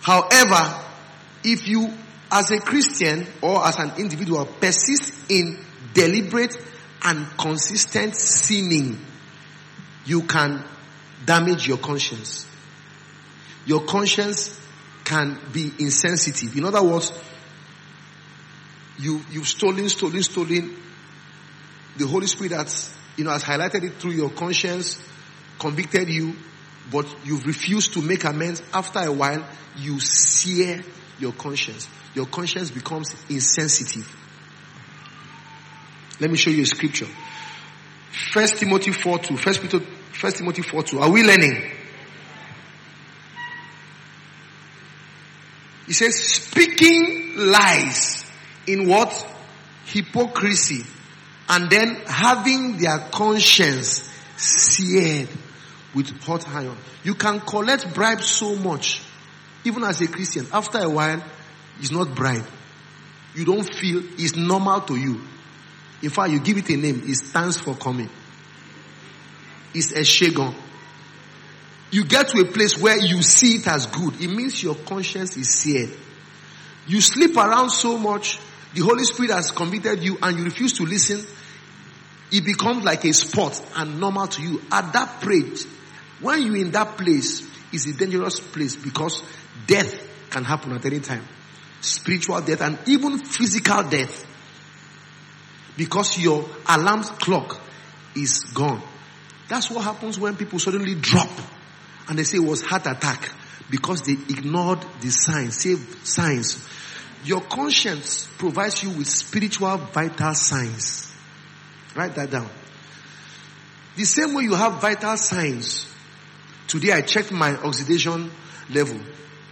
However, if you as a Christian or as an individual persist in deliberate and consistent sinning, you can damage your conscience. Your conscience can be insensitive. In other words, you, you've stolen, stolen, stolen. The Holy Spirit has, you know, has highlighted it through your conscience, convicted you, but you've refused to make amends. After a while, you sear your conscience. Your conscience becomes insensitive. Let me show you a scripture. First Timothy 4 2. First, Peter, First Timothy 4 2. Are we learning? He says, speaking lies in what? Hypocrisy. And then having their conscience seared with hot iron. You can collect bribes so much, even as a Christian. After a while, it's not bribe. You don't feel it's normal to you. In fact, you give it a name. It stands for coming. It's a shagon. You get to a place where you see it as good. It means your conscience is seared. You sleep around so much. The Holy Spirit has convicted you and you refuse to listen. It becomes like a sport and normal to you. At that place, when you're in that place, it's a dangerous place because death can happen at any time. Spiritual death and even physical death. Because your alarm clock is gone. That's what happens when people suddenly drop and they say it was heart attack because they ignored the signs, save signs. Your conscience provides you with spiritual vital signs. Write that down. The same way you have vital signs. Today I checked my oxidation level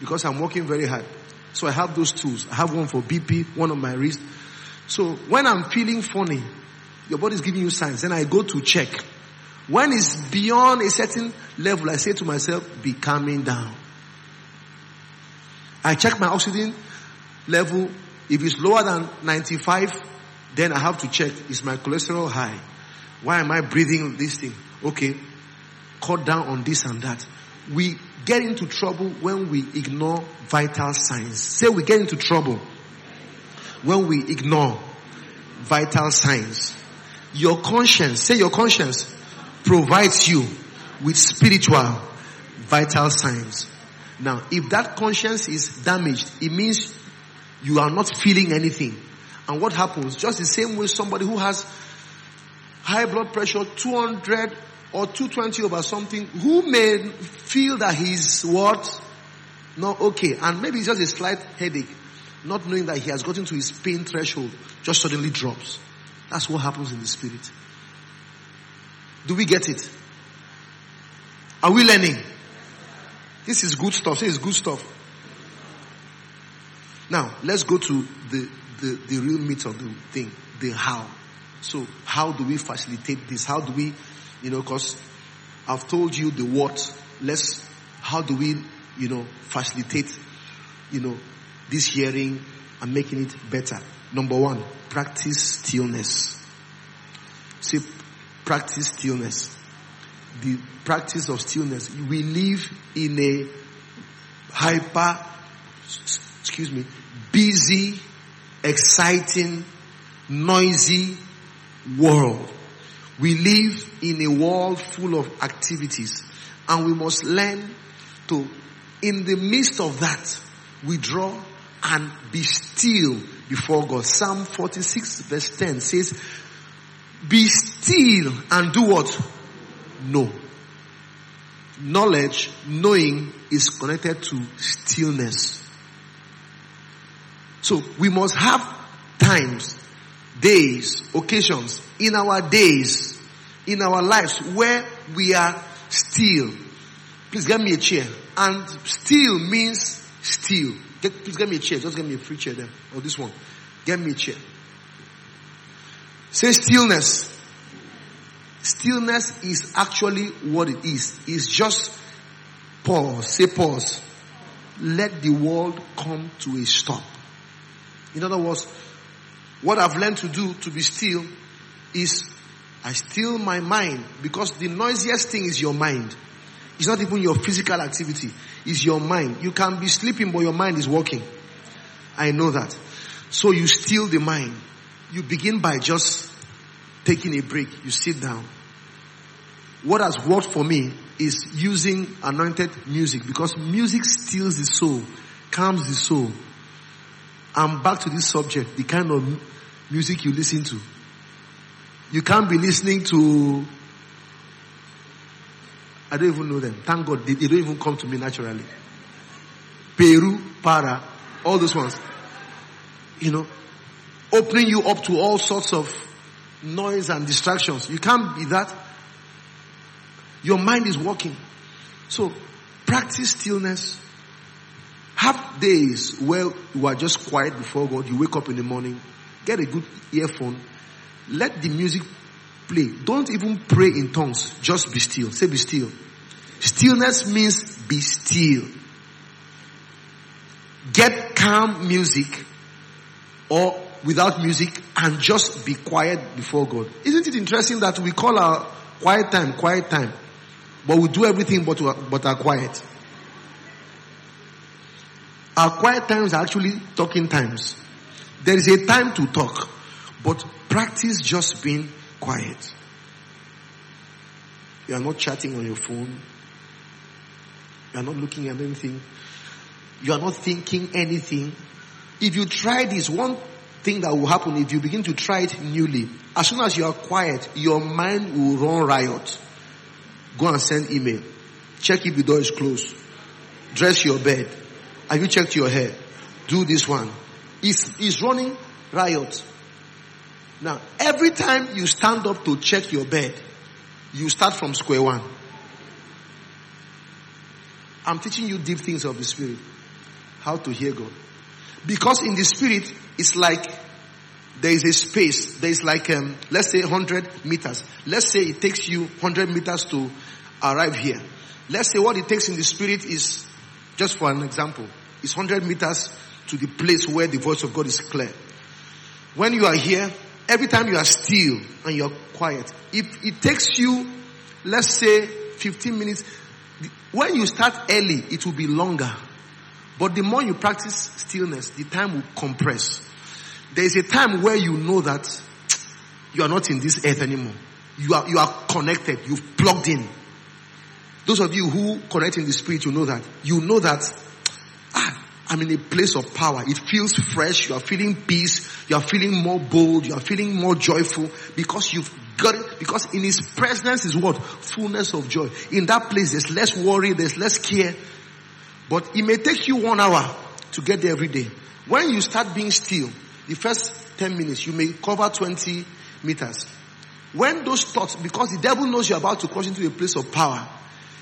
because I'm working very hard. So I have those tools. I have one for BP, one on my wrist. So when I'm feeling funny, your body is giving you signs. Then I go to check. When it's beyond a certain level, I say to myself, be calming down. I check my oxygen level. If it's lower than 95, then I have to check, is my cholesterol high? Why am I breathing this thing? Okay. Cut down on this and that. We get into trouble when we ignore vital signs. Say we get into trouble when we ignore vital signs. Your conscience, say your conscience provides you with spiritual vital signs. Now, if that conscience is damaged, it means you are not feeling anything. And what happens? Just the same way somebody who has high blood pressure, 200 or 220 over something, who may feel that he's what? Not okay. And maybe it's just a slight headache, not knowing that he has gotten to his pain threshold, just suddenly drops. That's what happens in the spirit. Do we get it? Are we learning? This is good stuff. This is good stuff. Now, let's go to the, the, the real meat of the thing. The how. So, how do we facilitate this? How do we, you know, cause I've told you the what. Let's, how do we, you know, facilitate, you know, this hearing and making it better? Number one, practice stillness. Say, practice stillness. The practice of stillness. We live in a hyper, excuse me, busy, exciting, noisy world. We live in a world full of activities and we must learn to, in the midst of that, withdraw and be still before God. Psalm 46 verse 10 says, be still and do what? Know. Knowledge, knowing is connected to stillness. So we must have times, days, occasions in our days, in our lives where we are still. Please get me a chair. And still means still. Get, please get me a chair. Just get me a free chair there. Or this one. Get me a chair. Say stillness. Stillness is actually what it is. It's just pause. Say pause. Let the world come to a stop. In other words, what I've learned to do to be still is I still my mind because the noisiest thing is your mind. It's not even your physical activity. It's your mind. You can be sleeping but your mind is working. I know that. So you still the mind. You begin by just taking a break. You sit down. What has worked for me is using anointed music because music steals the soul. calms the soul. I'm back to this subject, the kind of music you listen to. You can't be listening to, I don't even know them. Thank God, they, they don't even come to me naturally. Peru, Para, all those ones. You know, opening you up to all sorts of noise and distractions. You can't be that. Your mind is working. So, practice stillness. Have days where you are just quiet before God. You wake up in the morning, get a good earphone, let the music play. Don't even pray in tongues. Just be still. Say be still. Stillness means be still. Get calm music or without music and just be quiet before God. Isn't it interesting that we call our quiet time quiet time, but we do everything but, but are quiet? Our quiet times are actually talking times. There is a time to talk, but practice just being quiet. You are not chatting on your phone. You are not looking at anything. You are not thinking anything. If you try this, one thing that will happen if you begin to try it newly, as soon as you are quiet, your mind will run riot. Go and send email. Check if the door is closed. Dress your bed. Have you checked your hair? Do this one. It's, it's running riot. Now, every time you stand up to check your bed, you start from square one. I'm teaching you deep things of the spirit. How to hear God. Because in the spirit, it's like there is a space. There is like, um, let's say 100 meters. Let's say it takes you 100 meters to arrive here. Let's say what it takes in the spirit is, just for an example, is 100 meters to the place where the voice of God is clear. When you are here, every time you are still and you're quiet, if it takes you, let's say 15 minutes, when you start early, it will be longer. But the more you practice stillness, the time will compress. There is a time where you know that you are not in this earth anymore. You are, you are connected. You've plugged in. Those of you who connect in the spirit, you know that. You know that, ah, I'm in a place of power. It feels fresh. You are feeling peace. You are feeling more bold. You are feeling more joyful because you've got it. Because in His presence is what? Fullness of joy. In that place, there's less worry. There's less care. But it may take you one hour to get there every day. When you start being still, the first 10 minutes, you may cover 20 meters. When those thoughts, because the devil knows you're about to cross into a place of power,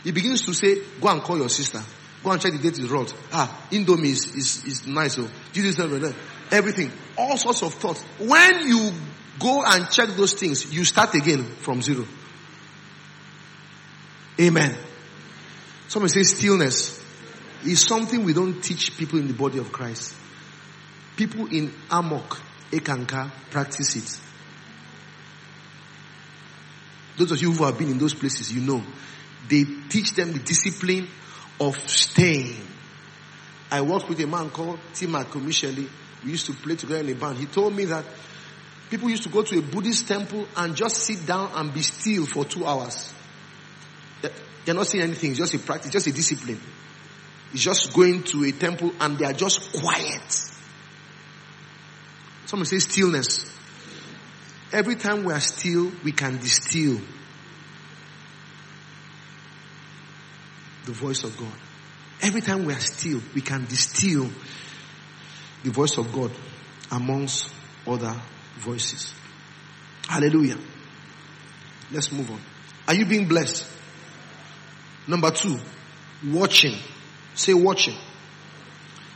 he begins to say, go and call your sister. Go and check the date is wrong. Ah, Indomie is, is, is nice. Oh, Jesus, everything. All sorts of thoughts. When you go and check those things, you start again from zero. Amen. Somebody say stillness is something we don't teach people in the body of Christ. People in AMORC, Eckankar, practice it. Those of you who have been in those places, you know. They teach them the discipline of staying. I worked with a man called Tima Komisheli. We used to play together in a band. He told me that people used to go to a Buddhist temple and just sit down and be still for two hours. They're not saying anything. It's just a practice, just a discipline. It's just going to a temple and they are just quiet. Someone say stillness. Every time we are still, we can distill the voice of God. Every time we are still, we can distill the voice of God amongst other voices. Hallelujah. Let's move on. Are you being blessed? Number two, watching. Say watching.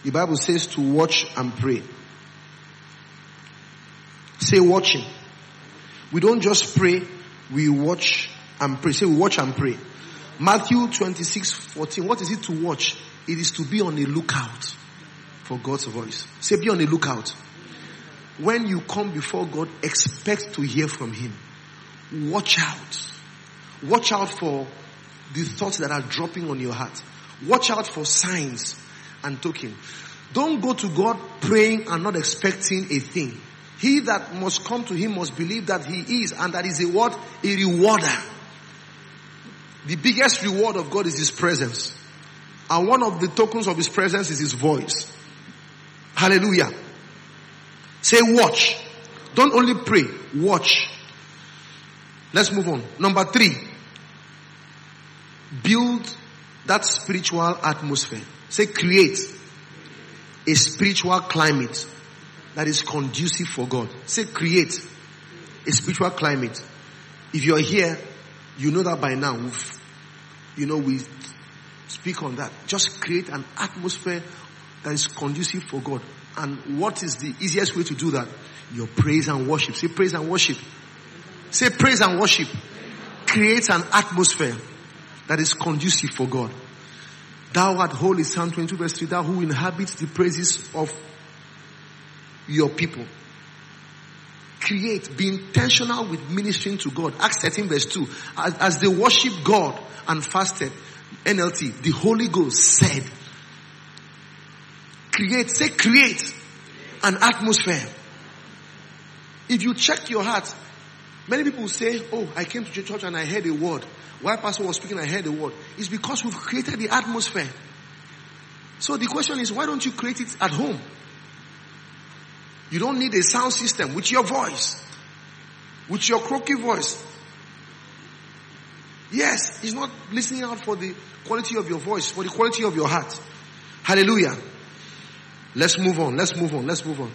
The Bible says to watch and pray. Say watching. We don't just pray, we watch and pray. Say we watch and pray. Matthew 26, 14. What is it to watch? It is to be on a lookout for God's voice. Say be on a lookout. When you come before God, expect to hear from Him. Watch out. Watch out for the thoughts that are dropping on your heart. Watch out for signs and token. Don't go to God praying and not expecting a thing. He that must come to Him must believe that He is and that is a what? A rewarder. The biggest reward of God is His presence. And one of the tokens of his presence is his voice. Hallelujah. Say watch. Don't only pray, watch. Let's move on. Number three. Build that spiritual atmosphere. Say create a spiritual climate that is conducive for God. Say create a spiritual climate. If you're here, you know that by now. We've, you know, we speak on that. Just create an atmosphere that is conducive for God. And what is the easiest way to do that? Your praise and worship. Say praise and worship. Say praise and worship. Create an atmosphere that is conducive for God. Thou art holy, Psalm 22 verse 3, thou who inhabits the praises of your people. Create, be intentional with ministering to God. Acts 13 verse 2. As, as they worship God and fasted, NLT, the Holy Ghost said, create, say create an atmosphere. If you check your heart, many people say, oh, I came to church and I heard a word. While pastor was speaking, I heard a word. It's because we've created the atmosphere. So the question is, why don't you create it at home? You don't need a sound system with your voice. With your croaky voice. Yes, it's not listening out for the quality of your voice, for the quality of your heart. Hallelujah. Let's move on. Let's move on. Let's move on.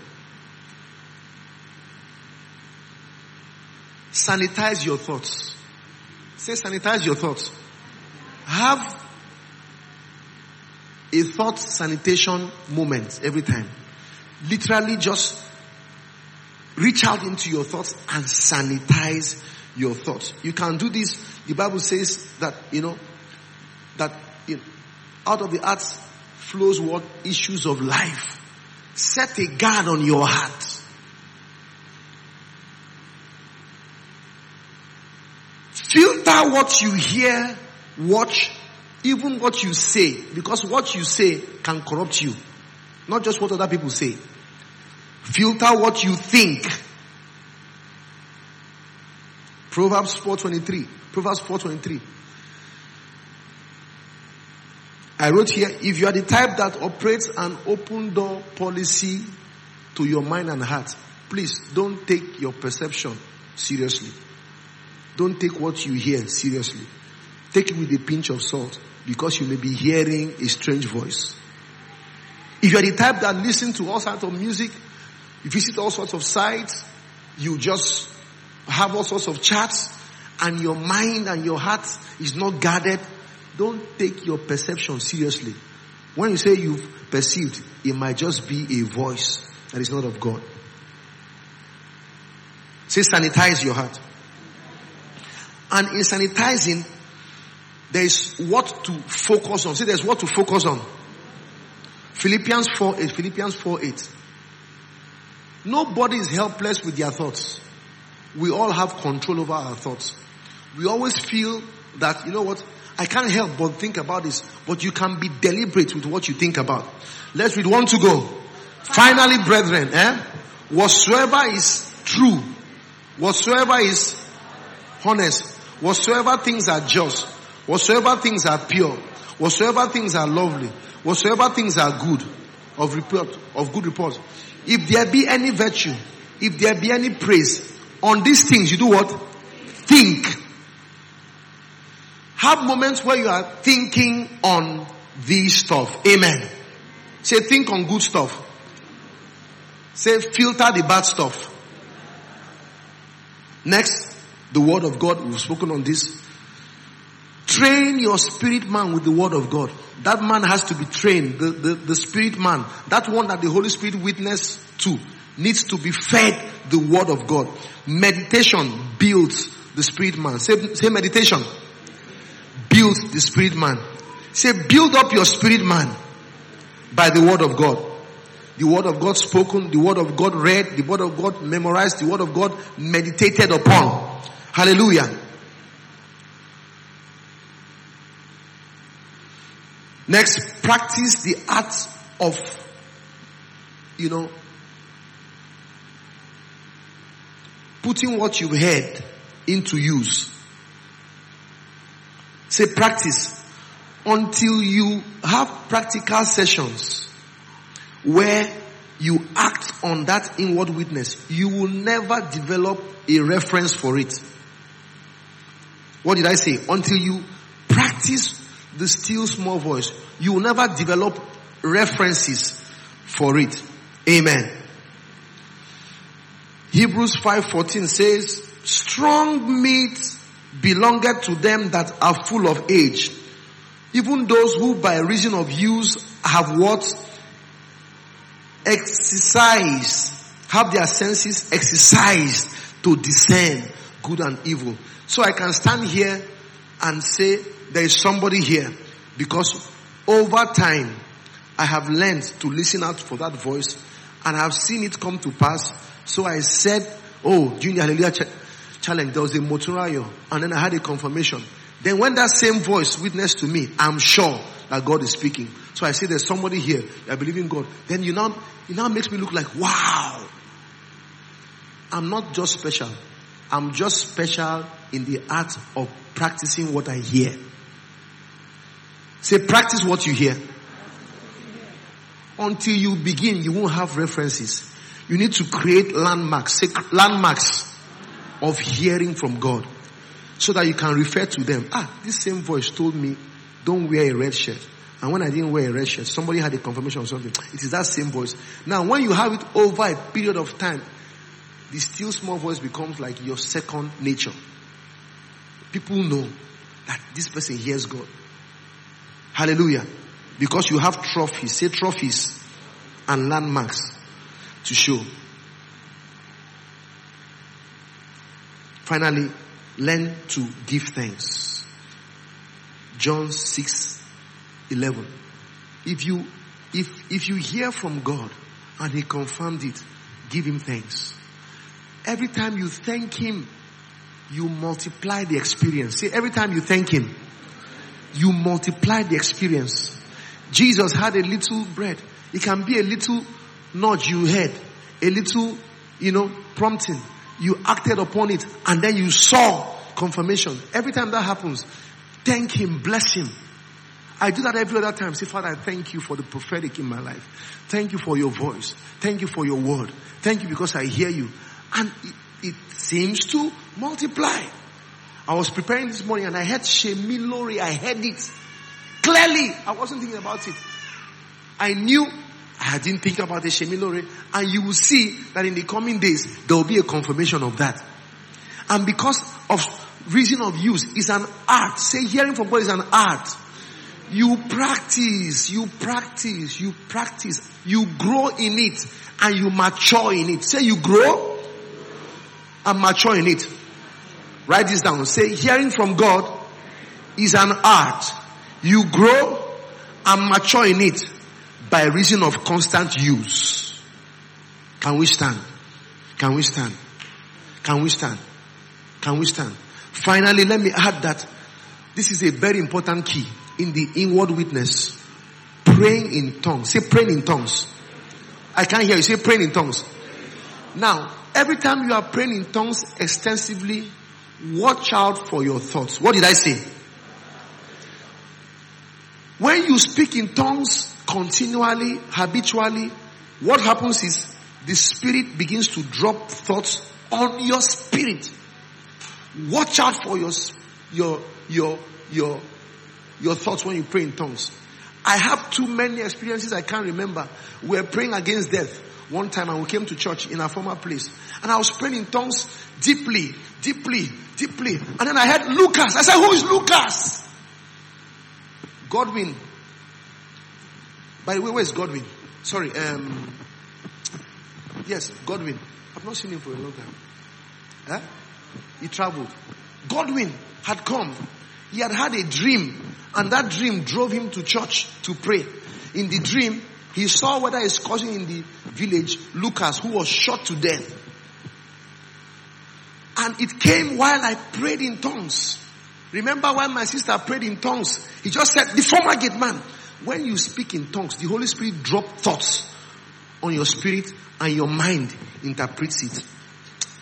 Sanitize your thoughts. Say sanitize your thoughts. Have a thought sanitation moment every time. Literally just reach out into your thoughts and sanitize your thoughts. You can do this. The Bible says that, you know, that you know, out of the heart flows what? Issues of life. Set a guard on your heart. What you hear, watch, even what you say, because what you say can corrupt you. Not just what other people say. Filter what you think. Proverbs 4.23. Proverbs 4.23. I wrote here, if you are the type that operates an open door policy to your mind and heart, please don't take your perception seriously. Don't take what you hear seriously. Take it with a pinch of salt because you may be hearing a strange voice. If you are the type that listen to all sorts of music, you visit all sorts of sites, you just have all sorts of chats, and your mind and your heart is not guarded, don't take your perception seriously. When you say you've perceived, it might just be a voice that is not of God. Say sanitize your heart. And in sanitizing, there is what to focus on. See, there's what to focus on. Philippians 4 8. Philippians 4 8. Nobody is helpless with their thoughts. We all have control over our thoughts. We always feel that, you know what, I can't help but think about this, but you can be deliberate with what you think about. Let's read one to go. Finally, brethren, eh? Whatsoever is true, whatsoever is honest, whatsoever things are just, whatsoever things are pure, whatsoever things are lovely, whatsoever things are good, of report, of good report. If there be any virtue, if there be any praise, on these things you do what? Think. Have moments where you are thinking on these stuff. Amen. Say think on good stuff. Say filter the bad stuff. Next, the word of God. We've spoken on this. Train your spirit man with the word of God. That man has to be trained. The, the, the spirit man, that one that the Holy Spirit witness to, needs to be fed the word of God. Meditation builds the spirit man. Say, say meditation. Build the spirit man. Say build up your spirit man by the word of God. The word of God spoken, the word of God read, the word of God memorized, the word of God meditated upon. Hallelujah. Next, practice the art of, you know, putting what you've heard into use. Say practice until you have practical sessions where you act on that inward witness, you will never develop a reference for it. What did I say? Until you practice the still small voice, you will never develop references for it. Amen. Hebrews 5:14 says, "Strong meat belongeth to them that are full of age, even those who by reason of use have what? Exercise, have their senses exercised to discern good and evil. So I can stand here and say there is somebody here because over time I have learned to listen out for that voice and I have seen it come to pass. So I said, oh, Junior Hallelujah Ch- Challenge, there was a Motorayo and then I had a confirmation. Then when that same voice witnessed to me, I'm sure that God is speaking. So I say there's somebody here that believe in God. Then you now, it now makes me look like, wow. I'm not just special. I'm just special in the art of practicing what I hear. Say practice what you hear. Until you begin, you won't have references. You need to create landmarks, say landmarks of hearing from God so that you can refer to them. Ah, this same voice told me, don't wear a red shirt. And when I didn't wear a red shirt, somebody had a confirmation of something. It is that same voice. Now, when you have it over a period of time, the still small voice becomes like your second nature. People know that this person hears God. Hallelujah. Because you have trophies, say trophies and landmarks to show. Finally, learn to give thanks. John 6, 11. If you, if, if you hear from God and He confirmed it, give Him thanks. Every time you thank Him, you multiply the experience. See, every time you thank Him, you multiply the experience. Jesus had a little bread. It can be a little nudge you had, a little, you know, prompting. You acted upon it and then you saw confirmation. Every time that happens, thank Him, bless Him. I do that every other time. Say, Father, I thank you for the prophetic in my life. Thank you for your voice. Thank you for your word. Thank you because I hear you. And it, it seems to multiply. I was preparing this morning and I heard Shemilori. I heard it clearly. I wasn't thinking about it. I knew I didn't think about the Shemilori. And you will see that in the coming days, there will be a confirmation of that. And because of reason of use is an art. Say hearing from God is an art. You practice, you practice, you practice, you grow in it and you mature in it. Say you grow and mature in it. Write this down. Say hearing from God is an art. You grow and mature in it by reason of constant use. Can we stand? Can we stand? Can we stand? Can we stand? Finally, let me add that this is a very important key in the inward witness. Praying in tongues. Say praying in tongues. I can't hear you. Say praying in tongues. Now, every time you are praying in tongues extensively, watch out for your thoughts. What did I say? When you speak in tongues continually, habitually, what happens is the spirit begins to drop thoughts on your spirit. Watch out for your, your, your, your, your thoughts when you pray in tongues. I have too many experiences I can't remember. We're praying against death one time we came to church in our former place. And I was praying in tongues deeply, deeply, deeply. And then I heard Lucas. I said, who is Lucas? Godwin. By the way, where's Godwin? Sorry, um, yes, Godwin. I've not seen him for a long time. Huh? He traveled. Godwin had come. He had had a dream and that dream drove him to church to pray. In the dream, he saw whether his cousin in the village, Lucas, who was shot to death. And it came while I prayed in tongues. Remember when my sister prayed in tongues? He just said, the former gate man. When you speak in tongues, the Holy Spirit drop thoughts on your spirit and your mind interprets it.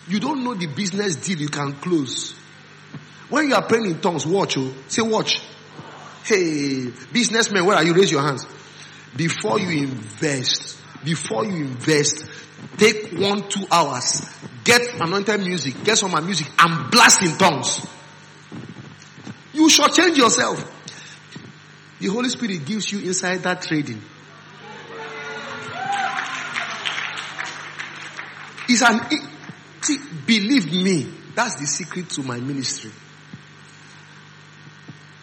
You don't know the business deal you can close. When you are praying in tongues, watch, oh, say watch. Hey, businessmen, where are you? Raise your hands. Before you invest, before you invest, take one, two hours, get anointed music, get some music, and blast in tongues. You shall change yourself. The Holy Spirit gives you inside that trading. It's an, it, see, believe me, that's the secret to my ministry.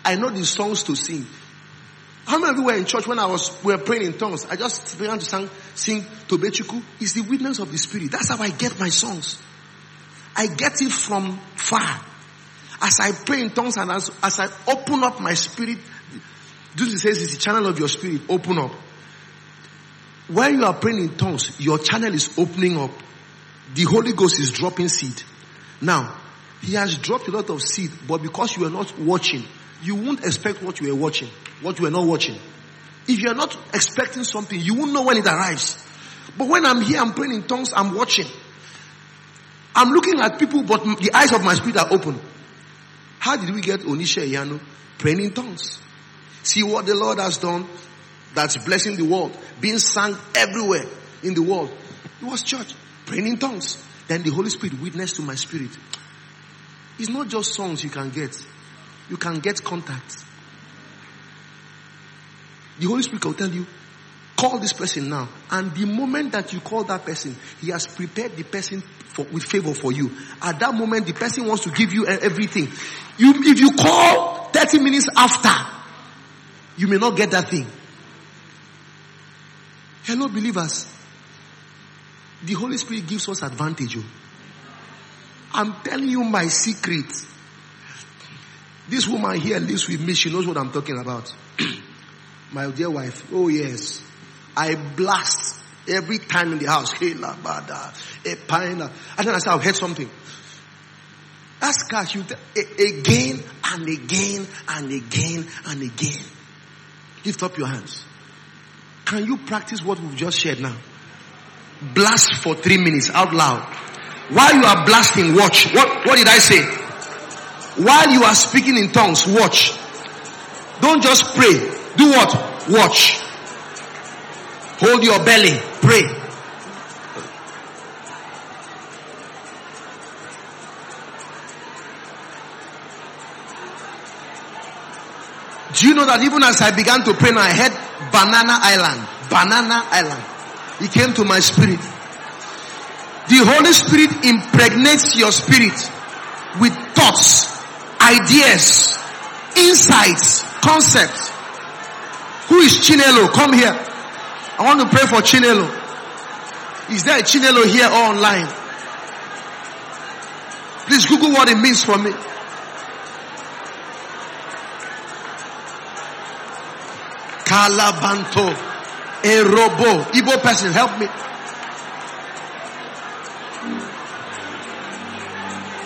I know the songs to sing. How many of you were in church when I was, we were praying in tongues? I just began to sing, sing Tobechukwu. It's the witness of the Spirit. That's how I get my songs. I get it from far. As I pray in tongues and as, as I open up my spirit, Jesus says it's the channel of your spirit. Open up. When you are praying in tongues, your channel is opening up. The Holy Ghost is dropping seed. Now, He has dropped a lot of seed, but because you are not watching, you won't expect what you were watching, what you are not watching. If you are not expecting something, you won't know when it arrives. But when I'm here, I'm praying in tongues, I'm watching. I'm looking at people, but the eyes of my spirit are open. How did we get Onise Iyanu praying in tongues? See what the Lord has done that's blessing the world, being sung everywhere in the world. It was church, praying in tongues. Then the Holy Spirit witnessed to my spirit. It's not just songs you can get. You can get contact. The Holy Spirit will tell you, call this person now. And the moment that you call that person, He has prepared the person for, with favor for you. At that moment, the person wants to give you everything. You, if you call 30 minutes after, you may not get that thing. Hello, believers. The Holy Spirit gives us advantage. oh. I'm telling you my secret. This woman here lives with me. She knows what I'm talking about. my dear wife. Oh yes. I blast every time in the house. Hey, la, bada, a pine. And then I said, I've heard something. Ask her. A- again and again and again and again. Lift up your hands. Can you practice what we've just shared now? Blast for three minutes out loud. While you are blasting, watch. What, what did I say? While you are speaking in tongues, watch. Don't just pray. Do what? Watch. Hold your belly. Pray. Do you know that even as I began to pray, I heard Banana Island. Banana Island. It came to my spirit. The Holy Spirit impregnates your spirit with thoughts, ideas, insights, concepts. Who is Chinelo? Come here. I want to pray for Chinelo. Is there a Chinelo here or online? Please Google what it means for me. Kalabanto. A robo. Igbo person, help me.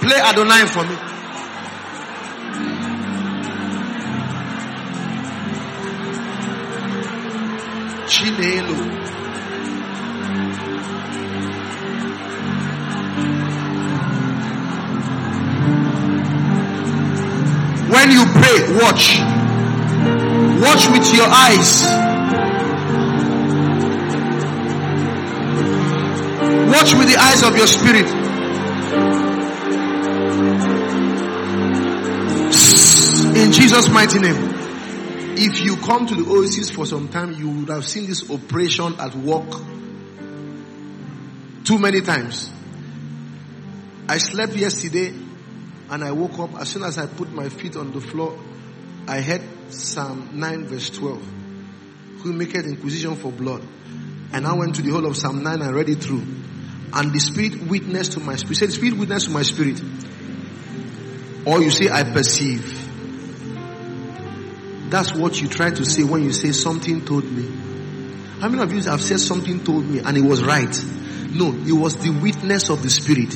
Play Adonai for me. Chinelo. When you pray, watch. Watch with your eyes. Watch with the eyes of your spirit. In Jesus' mighty name. If you come to the Oasis for some time, you would have seen this operation at work too many times. I slept yesterday and I woke up. As soon as I put my feet on the floor, I heard Psalm 9 verse 12. Who maketh inquisition for blood. And I went to the whole of Psalm 9 and read it through. And the Spirit witnessed to my spirit. Say, the Spirit witnessed to my spirit. Or you say, I perceive. That's what you try to say when you say something told me. How many of you have said something told me and it was right? No, it was the witness of the Spirit.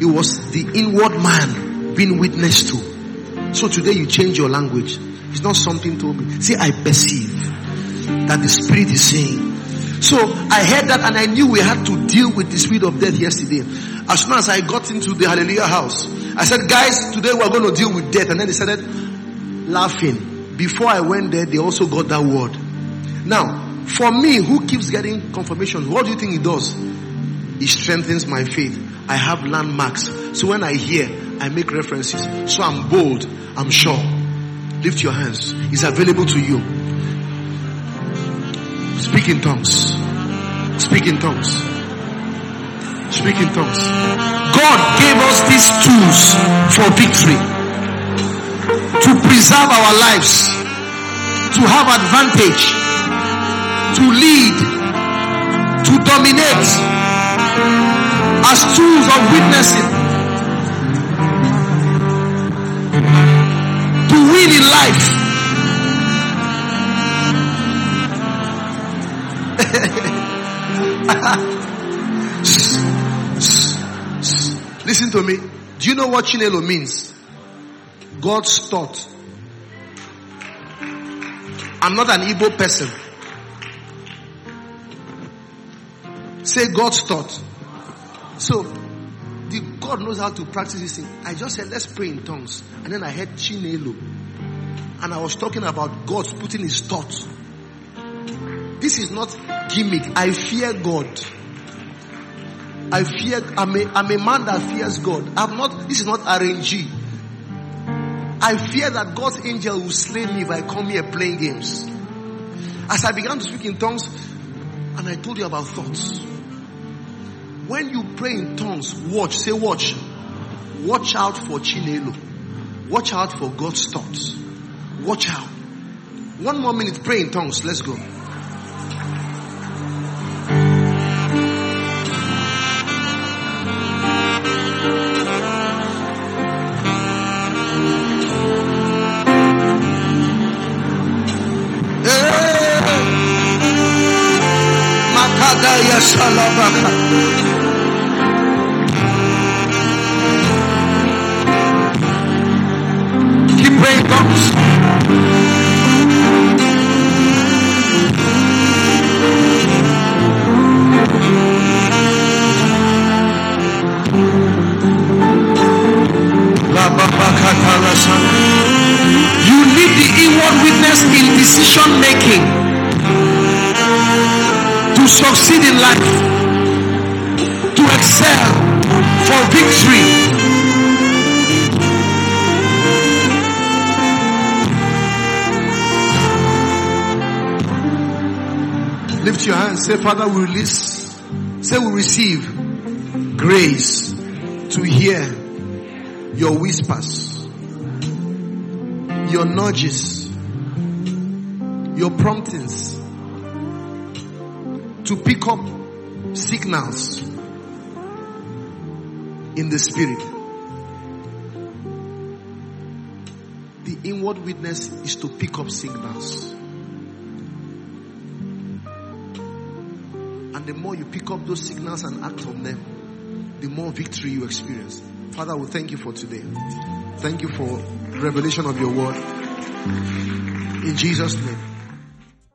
It was the inward man being witnessed to. So today you change your language. It's not something told me. See, I perceive that the Spirit is saying. So I heard that and I knew we had to deal with the spirit of death yesterday. As soon as I got into the Hallelujah house, I said, guys, today we're going to deal with death. And then they started laughing before I went there, they also got that word. Now, for me, who keeps getting confirmation, what do you think it does? It strengthens my faith. I have landmarks. So when I hear, I make references. So I'm bold. I'm sure. Lift your hands. It's available to you. Speak in tongues. Speak in tongues. Speak in tongues. God gave us these tools for victory. To preserve our lives. To have advantage. To lead. To dominate. As tools of witnessing. To win in life. Listen to me. Do you know what Chinelo means? God's thought. I'm not an Igbo person. Say God's thought. So, the God knows how to practice this thing. I just said, let's pray in tongues. And then I heard Chinelo. And I was talking about God putting his thought. This is not gimmick. I fear God. I fear, I'm a, I'm a man that fears God. I'm not, this is not RNG. I fear that God's angel will slay me if I come here playing games. As I began to speak in tongues, and I told you about thoughts. When you pray in tongues, watch, say watch. Watch out for Chinelo. Watch out for God's thoughts. Watch out. One more minute, pray in tongues. Let's go. Keep praying. You need the inward witness in decision making to succeed in life, to excel, for victory. Lift your hands. Say, Father, we release. Say, we receive grace to hear your whispers, your nudges, your promptings to pick up signals in the spirit. The inward witness is to pick up signals. And the more you pick up those signals and act on them, the more victory you experience. Father, we thank you for today. Thank you for revelation of your word. In Jesus' name.